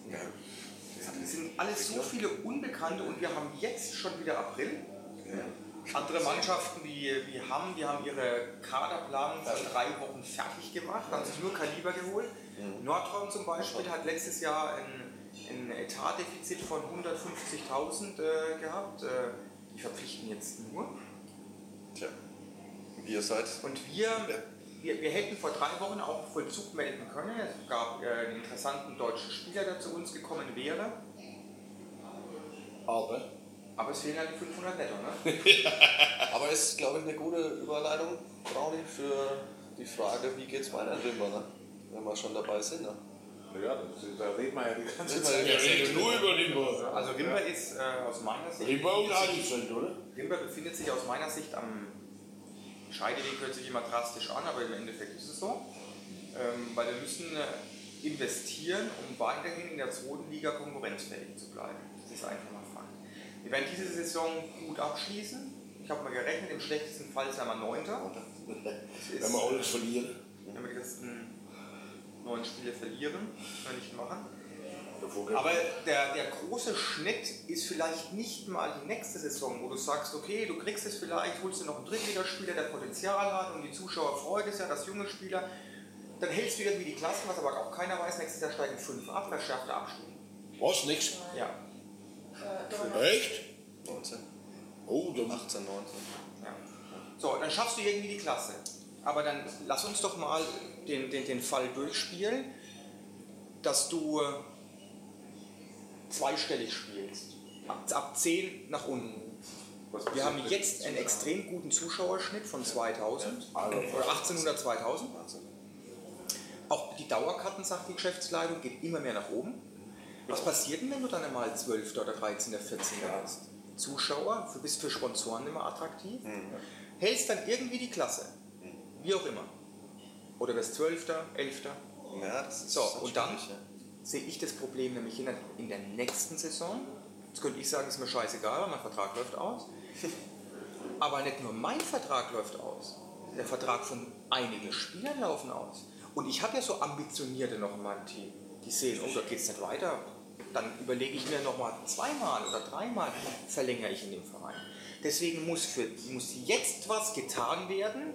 Es sind alles so viele Unbekannte und wir haben jetzt schon wieder April. Andere Mannschaften wie, wie Hamm, die haben ihre Kaderplanung vor drei Wochen fertig gemacht, haben sich nur Kaliber geholt. Nordhorn zum Beispiel hat letztes Jahr ein, ein Etatdefizit von 150.000 äh, gehabt. Äh, die verpflichten jetzt nur.
Tja. Ihr seid.
Und wir, wir, wir hätten vor drei Wochen auch Vollzug melden können. Es gab äh, einen interessanten deutschen Spieler, der zu uns gekommen wäre.
Aber.
Aber es fehlen halt die 500 netto. Ne?
Aber es ist, glaube ich, eine gute Überleitung, Brownie, für die Frage, wie geht's weiter in Rimba, ne? wenn wir schon dabei sind. Ne?
Ja, da reden wir ja die ganze Zeit.
wir
Wir reden nur über Limburg.
Also Rimba ist äh, aus meiner Sicht.
Limburg und Heidelfeld, oder?
Rimba befindet sich aus meiner Sicht am Scheideweg, hört sich immer drastisch an, aber im Endeffekt ist es so. Ähm, weil wir müssen äh, investieren, um weiterhin in der zweiten Liga konkurrenzfähig zu bleiben. Das ist einfach mal Fakt. Wir werden diese Saison gut abschließen. Ich habe mal gerechnet, im schlechtesten Fall sind wir Neunter.
Wenn wir alles verlieren.
wenn wir die letzten neun Spiele verlieren, das wir nicht machen. Aber der, der große Schnitt ist vielleicht nicht mal die nächste Saison, wo du sagst, okay, du kriegst es vielleicht, holst du noch einen Drittligaspieler, der Potenzial hat und die Zuschauer freuen es ja, dass junge Spieler, dann hältst du irgendwie die Klasse, was aber auch keiner weiß, nächstes Jahr steigen fünf ab, verschärfter Abstieg.
Was, nix?
Ja.
Äh,
Echt?
19,
Oh, dann
18, 19.
Ja. So, dann schaffst du irgendwie die Klasse. Aber dann lass uns doch mal den, den, den Fall durchspielen, dass du äh, zweistellig spielst. Ab, ab 10 nach unten. Wir haben jetzt einen extrem guten Zuschauerschnitt von 2000 oder 1800, 2000. Auch die Dauerkarten, sagt die Geschäftsleitung, geht immer mehr nach oben. Was passiert denn, wenn du dann einmal 12. oder 13. oder 14. bist? Zuschauer, du bist für Sponsoren immer attraktiv, hältst dann irgendwie die Klasse. Wie auch immer. Oder wirst 12., 11.
Ja, das ist
So,
ist
und dann. Sehe ich das Problem nämlich in der, in der nächsten Saison. Jetzt könnte ich sagen, ist mir scheißegal, weil mein Vertrag läuft aus. Aber nicht nur mein Vertrag läuft aus. Der Vertrag von einigen Spielern laufen aus. Und ich habe ja so Ambitionierte noch in meinem Team. Die sehen, oh, da geht es nicht weiter. Dann überlege ich mir nochmal zweimal oder dreimal, verlängere ich in dem Verein. Deswegen muss, für, muss jetzt was getan werden,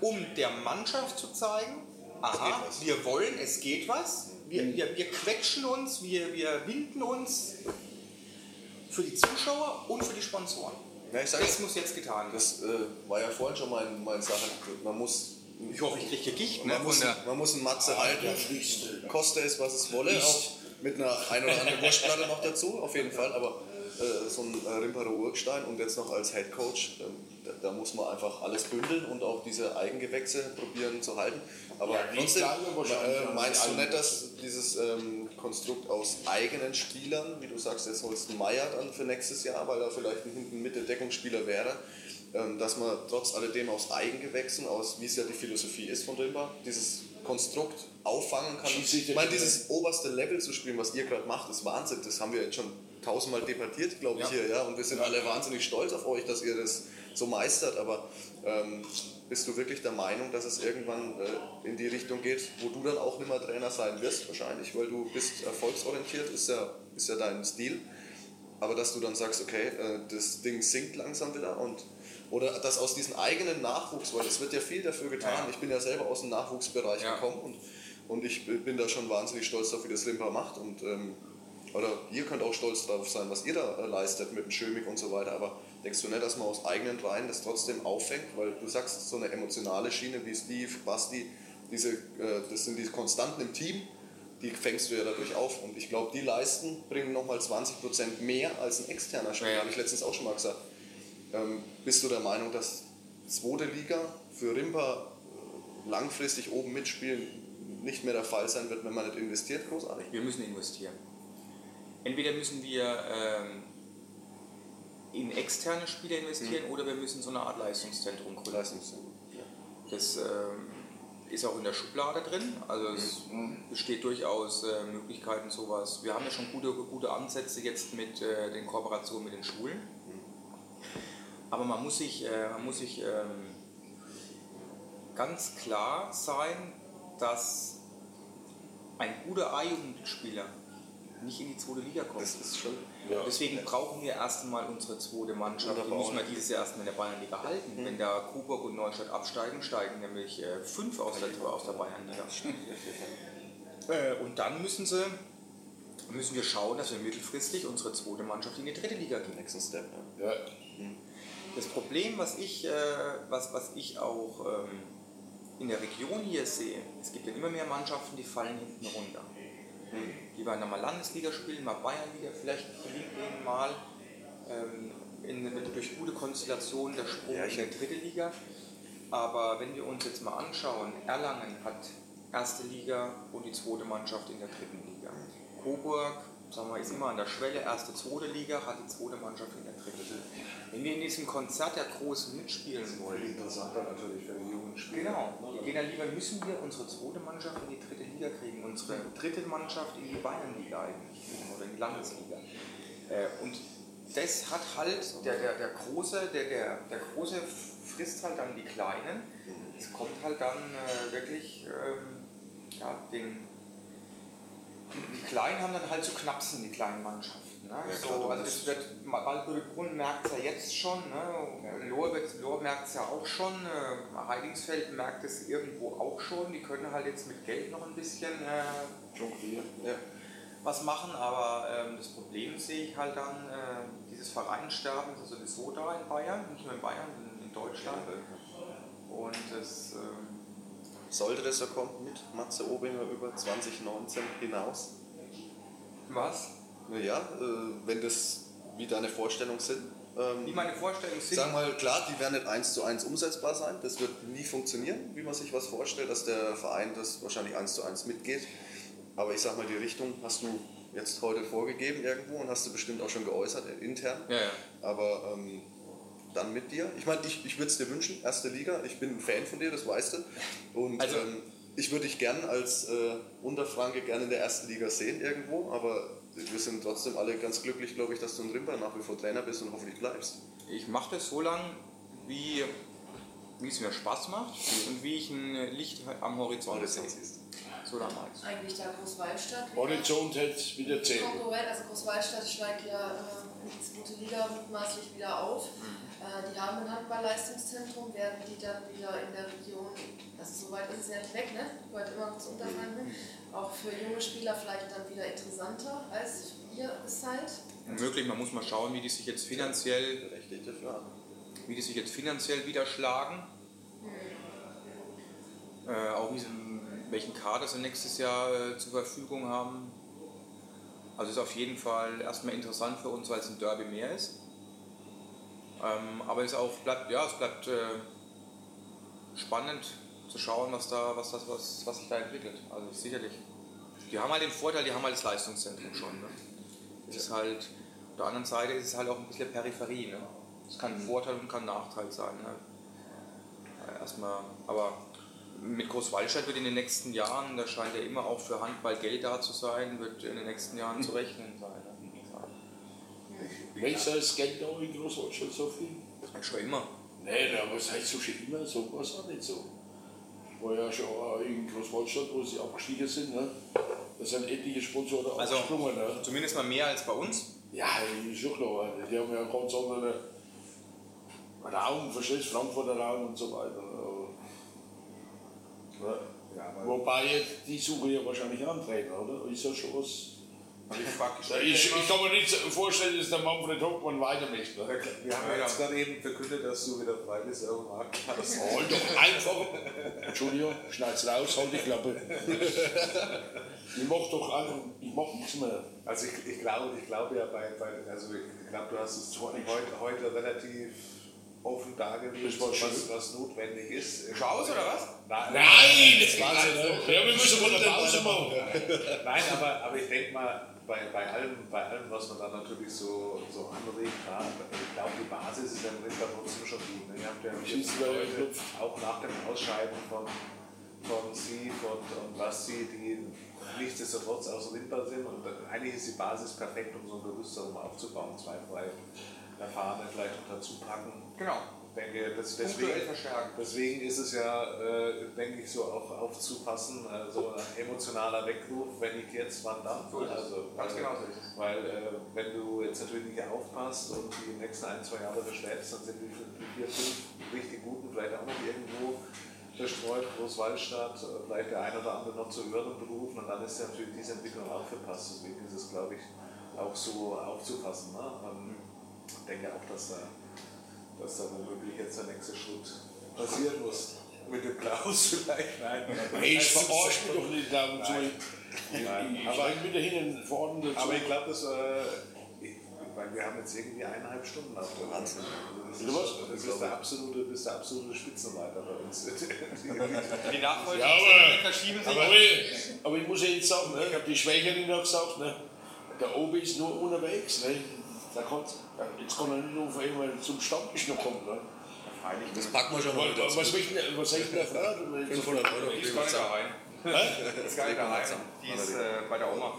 um der Mannschaft zu zeigen, aha, wir wollen, es geht was, wir, wir, wir quetschen uns, wir, wir winden uns für die Zuschauer und für die Sponsoren.
Ja, sag,
Das muss jetzt getan werden.
das äh, war ja vorhin schon mein, meine Sache. Man muss,
Ich hoffe, ich kriege Gicht. Ne?
man muss, man muss einen Matze halten, koste es, was es wolle. Auch mit einer ein oder anderen Wurstplatte noch dazu, auf jeden Fall. Aber äh, so ein äh, Rimpero Urgstein und jetzt noch als Head Coach, ähm, da, da muss man einfach alles bündeln und auch diese Eigengewächse probieren zu halten. Aber
Ja,
trotzdem, äh, meinst du nicht, dass dieses ähm, Konstrukt aus eigenen Spielern, wie du sagst, jetzt holst du Meier dann für nächstes Jahr, weil er vielleicht ein hinten Mitte Deckungsspieler wäre, ähm, dass man trotz alledem aus Eigengewächsen, aus wie es ja die Philosophie ist von Rimba, dieses Konstrukt auffangen kann. Ich meine, dieses oberste Level zu spielen, was ihr gerade macht, ist Wahnsinn. Das haben wir jetzt schon tausendmal debattiert, glaube ich,
Ja.
hier. Ja? Und wir sind alle wahnsinnig stolz auf euch, dass ihr das so meistert. Aber ähm, bist du wirklich der Meinung, dass es irgendwann äh, in die Richtung geht, wo du dann auch nicht mehr Trainer sein wirst, wahrscheinlich, weil du bist erfolgsorientiert, ist ja, ist ja dein Stil. Aber dass du dann sagst, okay, äh, das Ding sinkt langsam wieder und oder dass aus diesem eigenen Nachwuchs, weil es wird ja viel dafür getan.
Ja.
Ich bin ja selber aus dem Nachwuchsbereich
Ja.
gekommen und, und ich bin da schon wahnsinnig stolz darauf, wie das Limpa macht. Und, ähm, oder ihr könnt auch stolz darauf sein, was ihr da äh, leistet mit dem Schömig und so weiter. Aber denkst du nicht, dass man aus eigenen Reihen das trotzdem auffängt? Weil du sagst, so eine emotionale Schiene wie Steve, Basti, diese, äh, das sind die Konstanten im Team, die fängst du ja dadurch auf. Und ich glaube, die Leisten bringen nochmal 20% mehr als ein externer Spieler.
Ja.
Habe ich letztens auch schon mal gesagt. Ähm, bist du der Meinung, dass zweite Liga für Rimpa äh, langfristig oben mitspielen nicht mehr der Fall sein wird, wenn man nicht investiert, großartig?
Wir müssen investieren. Entweder müssen wir ähm, in externe Spieler investieren oder wir müssen so eine Art Leistungszentrum gründen.
Leistungszentrum.
Das ähm, ist auch in der Schublade drin. Also es besteht durchaus äh, Möglichkeiten, sowas. Wir haben ja schon gute, gute Ansätze jetzt mit äh, den Kooperationen mit den Schulen. Aber man muss sich, äh, man muss sich ähm, ganz klar sein, dass ein guter A-Jugendspieler nicht in die zweite Liga kommt.
Das ist schon.
Deswegen brauchen wir erst einmal unsere zweite Mannschaft. Die müssen wir dieses Jahr erstmal in der Bayernliga halten. Wenn da Coburg und Neustadt absteigen, steigen nämlich äh, fünf aus der, aus der Bayernliga. äh, und dann müssen, sie, müssen wir schauen, dass wir mittelfristig unsere zweite Mannschaft in die dritte Liga geben.
Nächsten Step. Ja.
Ja.
Das Problem, was ich, äh, was, was ich auch ähm, in der Region hier sehe, es gibt ja immer mehr Mannschaften, die fallen hinten runter. Die werden dann mal Landesliga spielen, mal Bayernliga, vielleicht gelingt ihnen mal ähm, in, durch gute Konstellation der Sprung in der dritte Liga. Aber wenn wir uns jetzt mal anschauen, Erlangen hat erste Liga und die zweite Mannschaft in der dritten Liga. Coburg, sagen wir, ist immer an der Schwelle, erste, zweite Liga, hat die zweite Mannschaft in der dritten Liga. Wenn wir in diesem Konzert der Großen mitspielen wollen,
Interessanter natürlich für die jungen Spieler.
Genau. Wir gehen dann lieber, müssen wir unsere zweite Mannschaft in die dritte Liga kriegen, unsere dritte Mannschaft in die Bayernliga eigentlich oder in die Landesliga. Äh, und das hat halt, der, der, der, Große, der, der, der Große frisst halt dann die Kleinen. Es kommt halt dann äh, wirklich ähm, ja, den, die Kleinen haben dann halt so Knapsen, die kleinen Mannschaften. Ne? so, also das wird, Waldbrücken merkt es ja jetzt schon, ne? Lohr, wird- Lohr merkt es ja auch schon, äh, Heidingsfeld merkt es irgendwo auch schon, die können halt jetzt mit Geld noch ein bisschen äh,
Ja.
was machen, aber ähm, das Problem sehe ich halt dann, äh, dieses Vereinsterben ist ja sowieso da in Bayern, nicht nur in Bayern, in, in Deutschland. Und das, ähm,
Sollte das so kommen mit Matze Obinger über 2019 hinaus?
was?
Ja, äh, wenn das wie deine Vorstellungen sind. Ähm,
Wie meine Vorstellungen sind.
Sag mal, klar, die werden nicht eins zu eins umsetzbar sein. Das wird nie funktionieren, wie man sich was vorstellt, dass der Verein das wahrscheinlich eins zu eins mitgeht. Aber ich sag mal, die Richtung hast du jetzt heute vorgegeben irgendwo und hast du bestimmt auch schon geäußert äh, intern.
Ja, ja.
Aber ähm, dann mit dir. Ich meine, ich, ich würde es dir wünschen, erste Liga. Ich bin ein Fan von dir, das weißt du. Und
Also-
ähm, ich würde dich gern als äh, Unterfranke gerne in der ersten Liga sehen irgendwo, aber wir sind trotzdem alle ganz glücklich, glaube ich, dass du in Rimba nach wie vor Trainer bist und hoffentlich bleibst.
Ich mache das so lang, wie, wie es mir Spaß macht und wie ich ein Licht am Horizont
Horizont
sehe. So damals.
Eigentlich der Großwaldstadt.
Horizont hätte wieder 10.
Konkurrent, also Großwaldstadt steigt ja äh, in die zweite Liga mutmaßlich wieder auf. Äh, die haben ein Handball-Leistungszentrum, werden die dann wieder in der Region, also so weit ist es ja nicht weg, ne? Gehört immer noch zu Unterfranken, auch für junge Spieler vielleicht dann wieder interessanter als ihr es seid.
Möglich, man muss mal schauen, wie die sich jetzt finanziell,
Berechtigte Frage.
wie die sich jetzt finanziell wieder schlagen. Äh, auch wie sie, welchen Kader sie nächstes Jahr äh, zur Verfügung haben. Also ist auf jeden Fall erstmal interessant für uns, weil es ein Derby mehr ist. Ähm, aber es auch bleibt, ja, es bleibt äh, spannend zu schauen, was da, was das, was, was sich da entwickelt. Also sicherlich. Die haben halt den Vorteil, die haben halt das Leistungszentrum schon. Ne? Es ist halt, auf der anderen Seite ist es halt auch ein bisschen Peripherie. Ne? Es kann ein Vorteil und kann ein Nachteil sein. Ne? Ja, erstmal, aber mit Großwaldstadt wird in den nächsten Jahren, da scheint ja immer auch für Handball Geld da zu sein, wird in den nächsten Jahren zu rechnen sein. Ne?
Geld da in Großdeutschland so viel?
Schon immer.
Nein, aber es heißt so schon immer, so war es auch nicht so. Ich war ja schon in Großwaldstadt, wo sie abgestiegen sind. Ne? Da sind etliche Sponsoren
Also
abgesprungen. Ne?
zumindest mal mehr als bei uns.
Ja, ist schon klar. Die haben ja einen ganz anderen Raum, verstehst du, Frankfurter Raum und so weiter. Ne? Wobei, die suchen ja wahrscheinlich einen Trainer, oder? Ist ja schon was.
Ich
Ich, kann mir nicht vorstellen, dass der Manfred Hockmann weitermacht. Ne?
Wir haben ja jetzt gerade eben verkündet, dass du wieder frei bist auf dem Markt.
Halt doch einfach. Entschuldigung, schneid's raus, halt die Klappe. Ich mach doch einfach, ich mach nichts mehr.
Also ich, ich glaube, ich glaube ja bei, bei also ich glaube, du hast es heute, heute relativ offen dargelegt,
war
was, was notwendig ist.
Schaus oder was?
Nein,
Nein, das war's ja. Ja, wir müssen von der Pause machen.
Nein, aber, aber ich denke mal, bei, bei, allem, bei allem, was man dann natürlich so, so anregt, ja, ich glaube, die Basis ist ja im Winter trotzdem schon gut. Ne? Ihr habt ja
Knopf.
auch nach dem Ausscheiden von, von Sieg und, und Basti, die nichtsdestotrotz aus Rimper sind. Und eigentlich ist die Basis perfekt, um so ein darum aufzubauen. Zwei, drei Erfahrene vielleicht noch dazu packen.
Genau.
Ich denke, das, deswegen, deswegen ist es ja, äh, denke ich, so auch aufzupassen, äh, so ein emotionaler Weckruf, wenn nicht jetzt, wann dann.
So
also,
Ganz
weil,
genau so ist es.
Weil äh, wenn du jetzt natürlich nicht aufpasst und die nächsten ein, zwei Jahre verschleppst, dann sind die die vier, fünf richtig guten vielleicht auch noch irgendwo verstreut, Großwaldstadt, äh, vielleicht der eine oder andere noch zu höheren Berufen und dann ist ja natürlich diese Entwicklung auch verpasst. Deswegen ist es, glaube ich, auch so aufzufassen. Ne? Ich denke auch, dass da, dass da womöglich jetzt der nächste Schritt passieren muss. Mit dem Klaus vielleicht, nein.
Hey, ich verarsche mich doch nicht da und so.
Nein.
Ich,
Nein,
ich, ich
aber-
steig wieder hin und vorne dazu.
Aber ich glaube, das, äh, ich, weil wir haben jetzt irgendwie eineinhalb Stunden auf der Wahnsinn. Das ist, das ist der absolute, das ist der absolute Spitzenreiter bei uns.
Die Nachfolger
Ja,
verschieben sich.
Aber ich, aber ich muss ja jetzt sagen, ne, ich habe die Schwägerin auch gesagt, ne, der Obi ist nur unterwegs. Ne, da kommt, jetzt kann er nicht nur auf einmal zum Stammtisch noch kommen. Ne.
Das packen wir schon mal
Was, was, ich was soll ich denn da fragen?
500 Euro.
Ist gar nicht daheim. Die ist gar nicht daheim. Die ist äh, bei der Oma.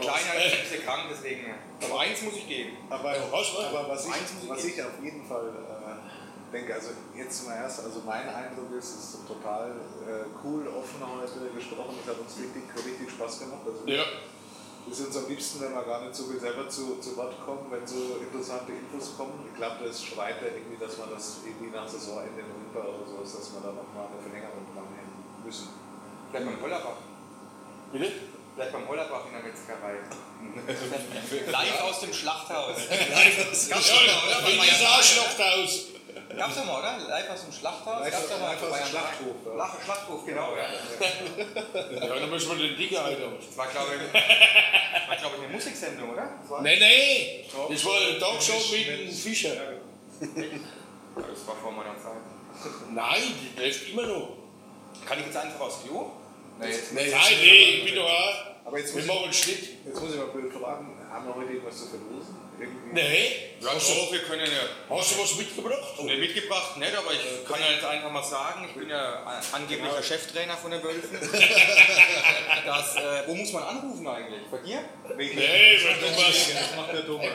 Kleiner ist ja krank, deswegen. Aber eins muss ich geben.
Aber, aber was, ich,
ich
was ich auf jeden Fall äh, denke, also jetzt mal erst, also mein Eindruck ist, es ist total äh, cool, offen heute gesprochen. Es hat uns richtig, richtig Spaß gemacht. Also
Ja,
ist uns am liebsten, wenn wir gar nicht so viel selber zu, zu Wort kommen, wenn so interessante Infos kommen. Ich glaube, das schreit ja irgendwie, dass wir das irgendwie nach Saisonende November oder so ist, dass wir da nochmal eine Verlängerung machen müssen.
Vielleicht beim Hollerbach.
Bitte?
Vielleicht beim Hollerbach in der Metzgerei. Live aus dem Schlachthaus.
Wie
Bei
das
Bayern.
Schlachthaus.
Gab's doch mal, oder? Live aus dem Schlachthaus?
Live
Gab's
aus-
doch mal.
live aus dem Schlachthof, ja.
Lach- Schlachthof, genau. Ja.
Ja, dann müssen wir den Dicker halten.
Das war, glaube ich, war, glaube ich, eine Musiksendung, oder?
Nein, nein. Das war ein Talkshow mit dem Fischer.
das war vor meiner Zeit.
Nein, die läuft immer noch.
Kann ich jetzt einfach aufs Klo?
Nee, jetzt
Nein, nee, ich bin doch auch.
Aber jetzt
Wir
muss,
machen einen Schnitt.
jetzt muss ich mal blöd fragen, haben wir heute irgendwas zu verlosen?
Nee.
Ja,
Hast du,
so, wir können ja.
hast du was mitgebracht?
Nee, mitgebracht nicht, aber ich kann ja jetzt einfach mal sagen, ich bin ja angeblicher Cheftrainer von den Wölfen. Das, äh, wo muss man anrufen eigentlich? Bei dir?
Wegen
Nee, du was.
Das macht der Thomas.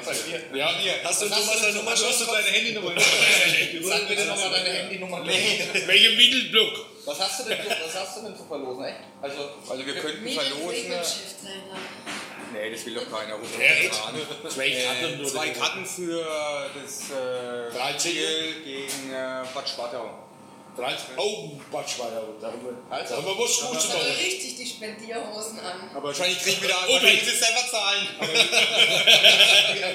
Ja,
Hast du Thomas deine Nummer?
Hast du deine Handynummer?
Sag bitte nochmal deine Handynummer.
welcher Mittelblock?
Was hast du denn, so- was hast du denn zu verlosen? Echt? Also,
Also wir könnten verlosen. Nee, das will doch keiner.
Ja, Zwei Karten nur.
Zwei Karten für das äh,
13.
Spiel gegen äh, Bad Schwartau.
13. Oh. Da haben wir,
Also,
da haben wir was Gutes
Also
gemacht.
richtig die Spendierhosen an.
Aber
Wahrscheinlich kriegen wir da
Oh,
wahrscheinlich
nee.
das selber zahlen.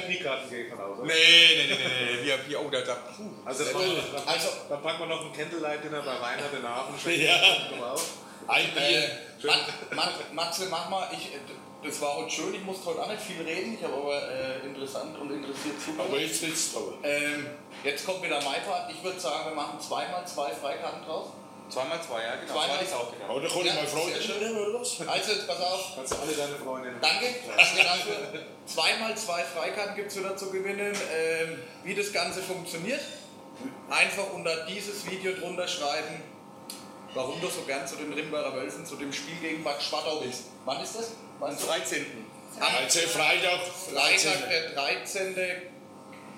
VIP-Karten gehe ich von aus.
Nee, nee, nee, nee, nee. Wir, wir, oh, da, da, puh.
Also, dann, dann, also, dann packen wir noch ein Candlelight-Dinner bei Reinhard in der Hafen.
Ja.
Auf.
Ein Bier.
äh, Mat, Mat, Matze, mach mal. Ich, äh, das war heute schön, ich musste heute auch nicht viel reden. Ich habe aber äh, interessant und interessiert zugehört.
Aber jetzt sitzt aber.
Ähm, jetzt kommt wieder mein Part. Ich würde sagen, wir machen zweimal zwei Freikarten draus.
Zweimal zwei, ja, genau.
Zweimal.
Ist auch.
Aber da kann ich
Ja,
meine Freunde oder was?
Also, jetzt pass auf.
Kannst du alle deine Freundinnen.
Danke, danke dafür. Zweimal zwei Freikarten gibt es wieder zu gewinnen. Ähm, wie das Ganze funktioniert, einfach unter dieses Video drunter schreiben, warum du so gern zu den Rimbacher Wölfen, zu dem Spiel gegen Bad Schwartau bist. Wann ist das?
Am
du?
13.
Also Freitag,
Freitag, der 13.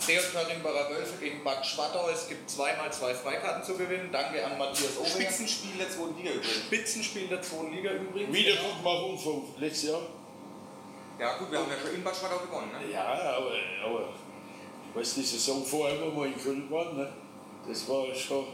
DJK Rimbacher Wölfe gegen Bad Schwartau. Es gibt zweimal zwei Freikarten zu gewinnen. Danke an Matthias Obinger.
Spitzenspiel der zweiten Liga übrigens.
Spitzenspiel der zweiten Liga übrigens.
wieder Gutmachung vom letzten Jahr.
Ja gut, wir haben ja schon in Bad Schwartau gewonnen, ne?
Ja, aber, aber weißt du, die Saison vorher, wo wir in Köln waren, ne? das war schon.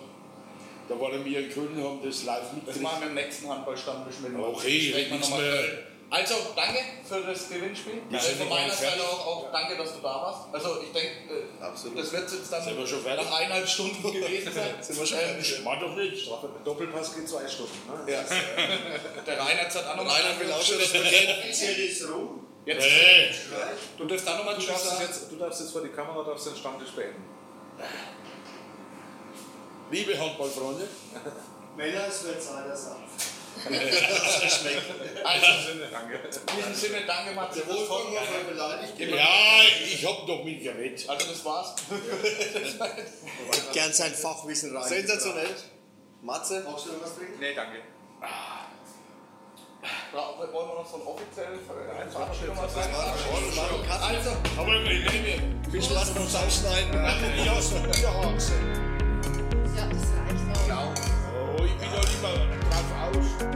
Da waren wir in Köln, haben das live
Das
mitgekriegt.
machen wir im nächsten Handballstammtisch mit.
Okay,
wir
nichts mehr.
Also, danke für das Gewinnspiel.
Wir
Also
sind
von meiner
fertig.
Seite auch, auch danke, dass du da warst. Also, ich denke, äh, das wird jetzt dann
Sind wir schon fertig?
nach eineinhalb Stunden gewesen sein.
Sind wir schon
ähm,
Mach doch nicht.
Doppelpass geht zwei Stunden. Ne?
Ja.
der Reinhard hat auch nochmal.
Reinhard will auch schon das
Offiziell ist rum.
Jetzt,
Nee.
du darfst da nochmal
Du darfst, jetzt, du darfst jetzt vor die Kamera darfst den Stammtisch beenden.
Liebe Handballfreunde,
Männer, es wird Zeit, das ab.
Also, in diesem Sinne, danke, Matze.
Beleidigt.
ja, ich hab doch mit geredet.
Also, das war's.
Gern sein Fachwissen rein.
Sensationell. Matze.
Brauchst du noch was trinken?
Nee, danke.
Wollen wir noch so ein offizielles äh, Verabschiedung mal sagen? Also,
Aber nee, nee,
Viel Spaß beim Zusammenschneiden.
nee, nee, House.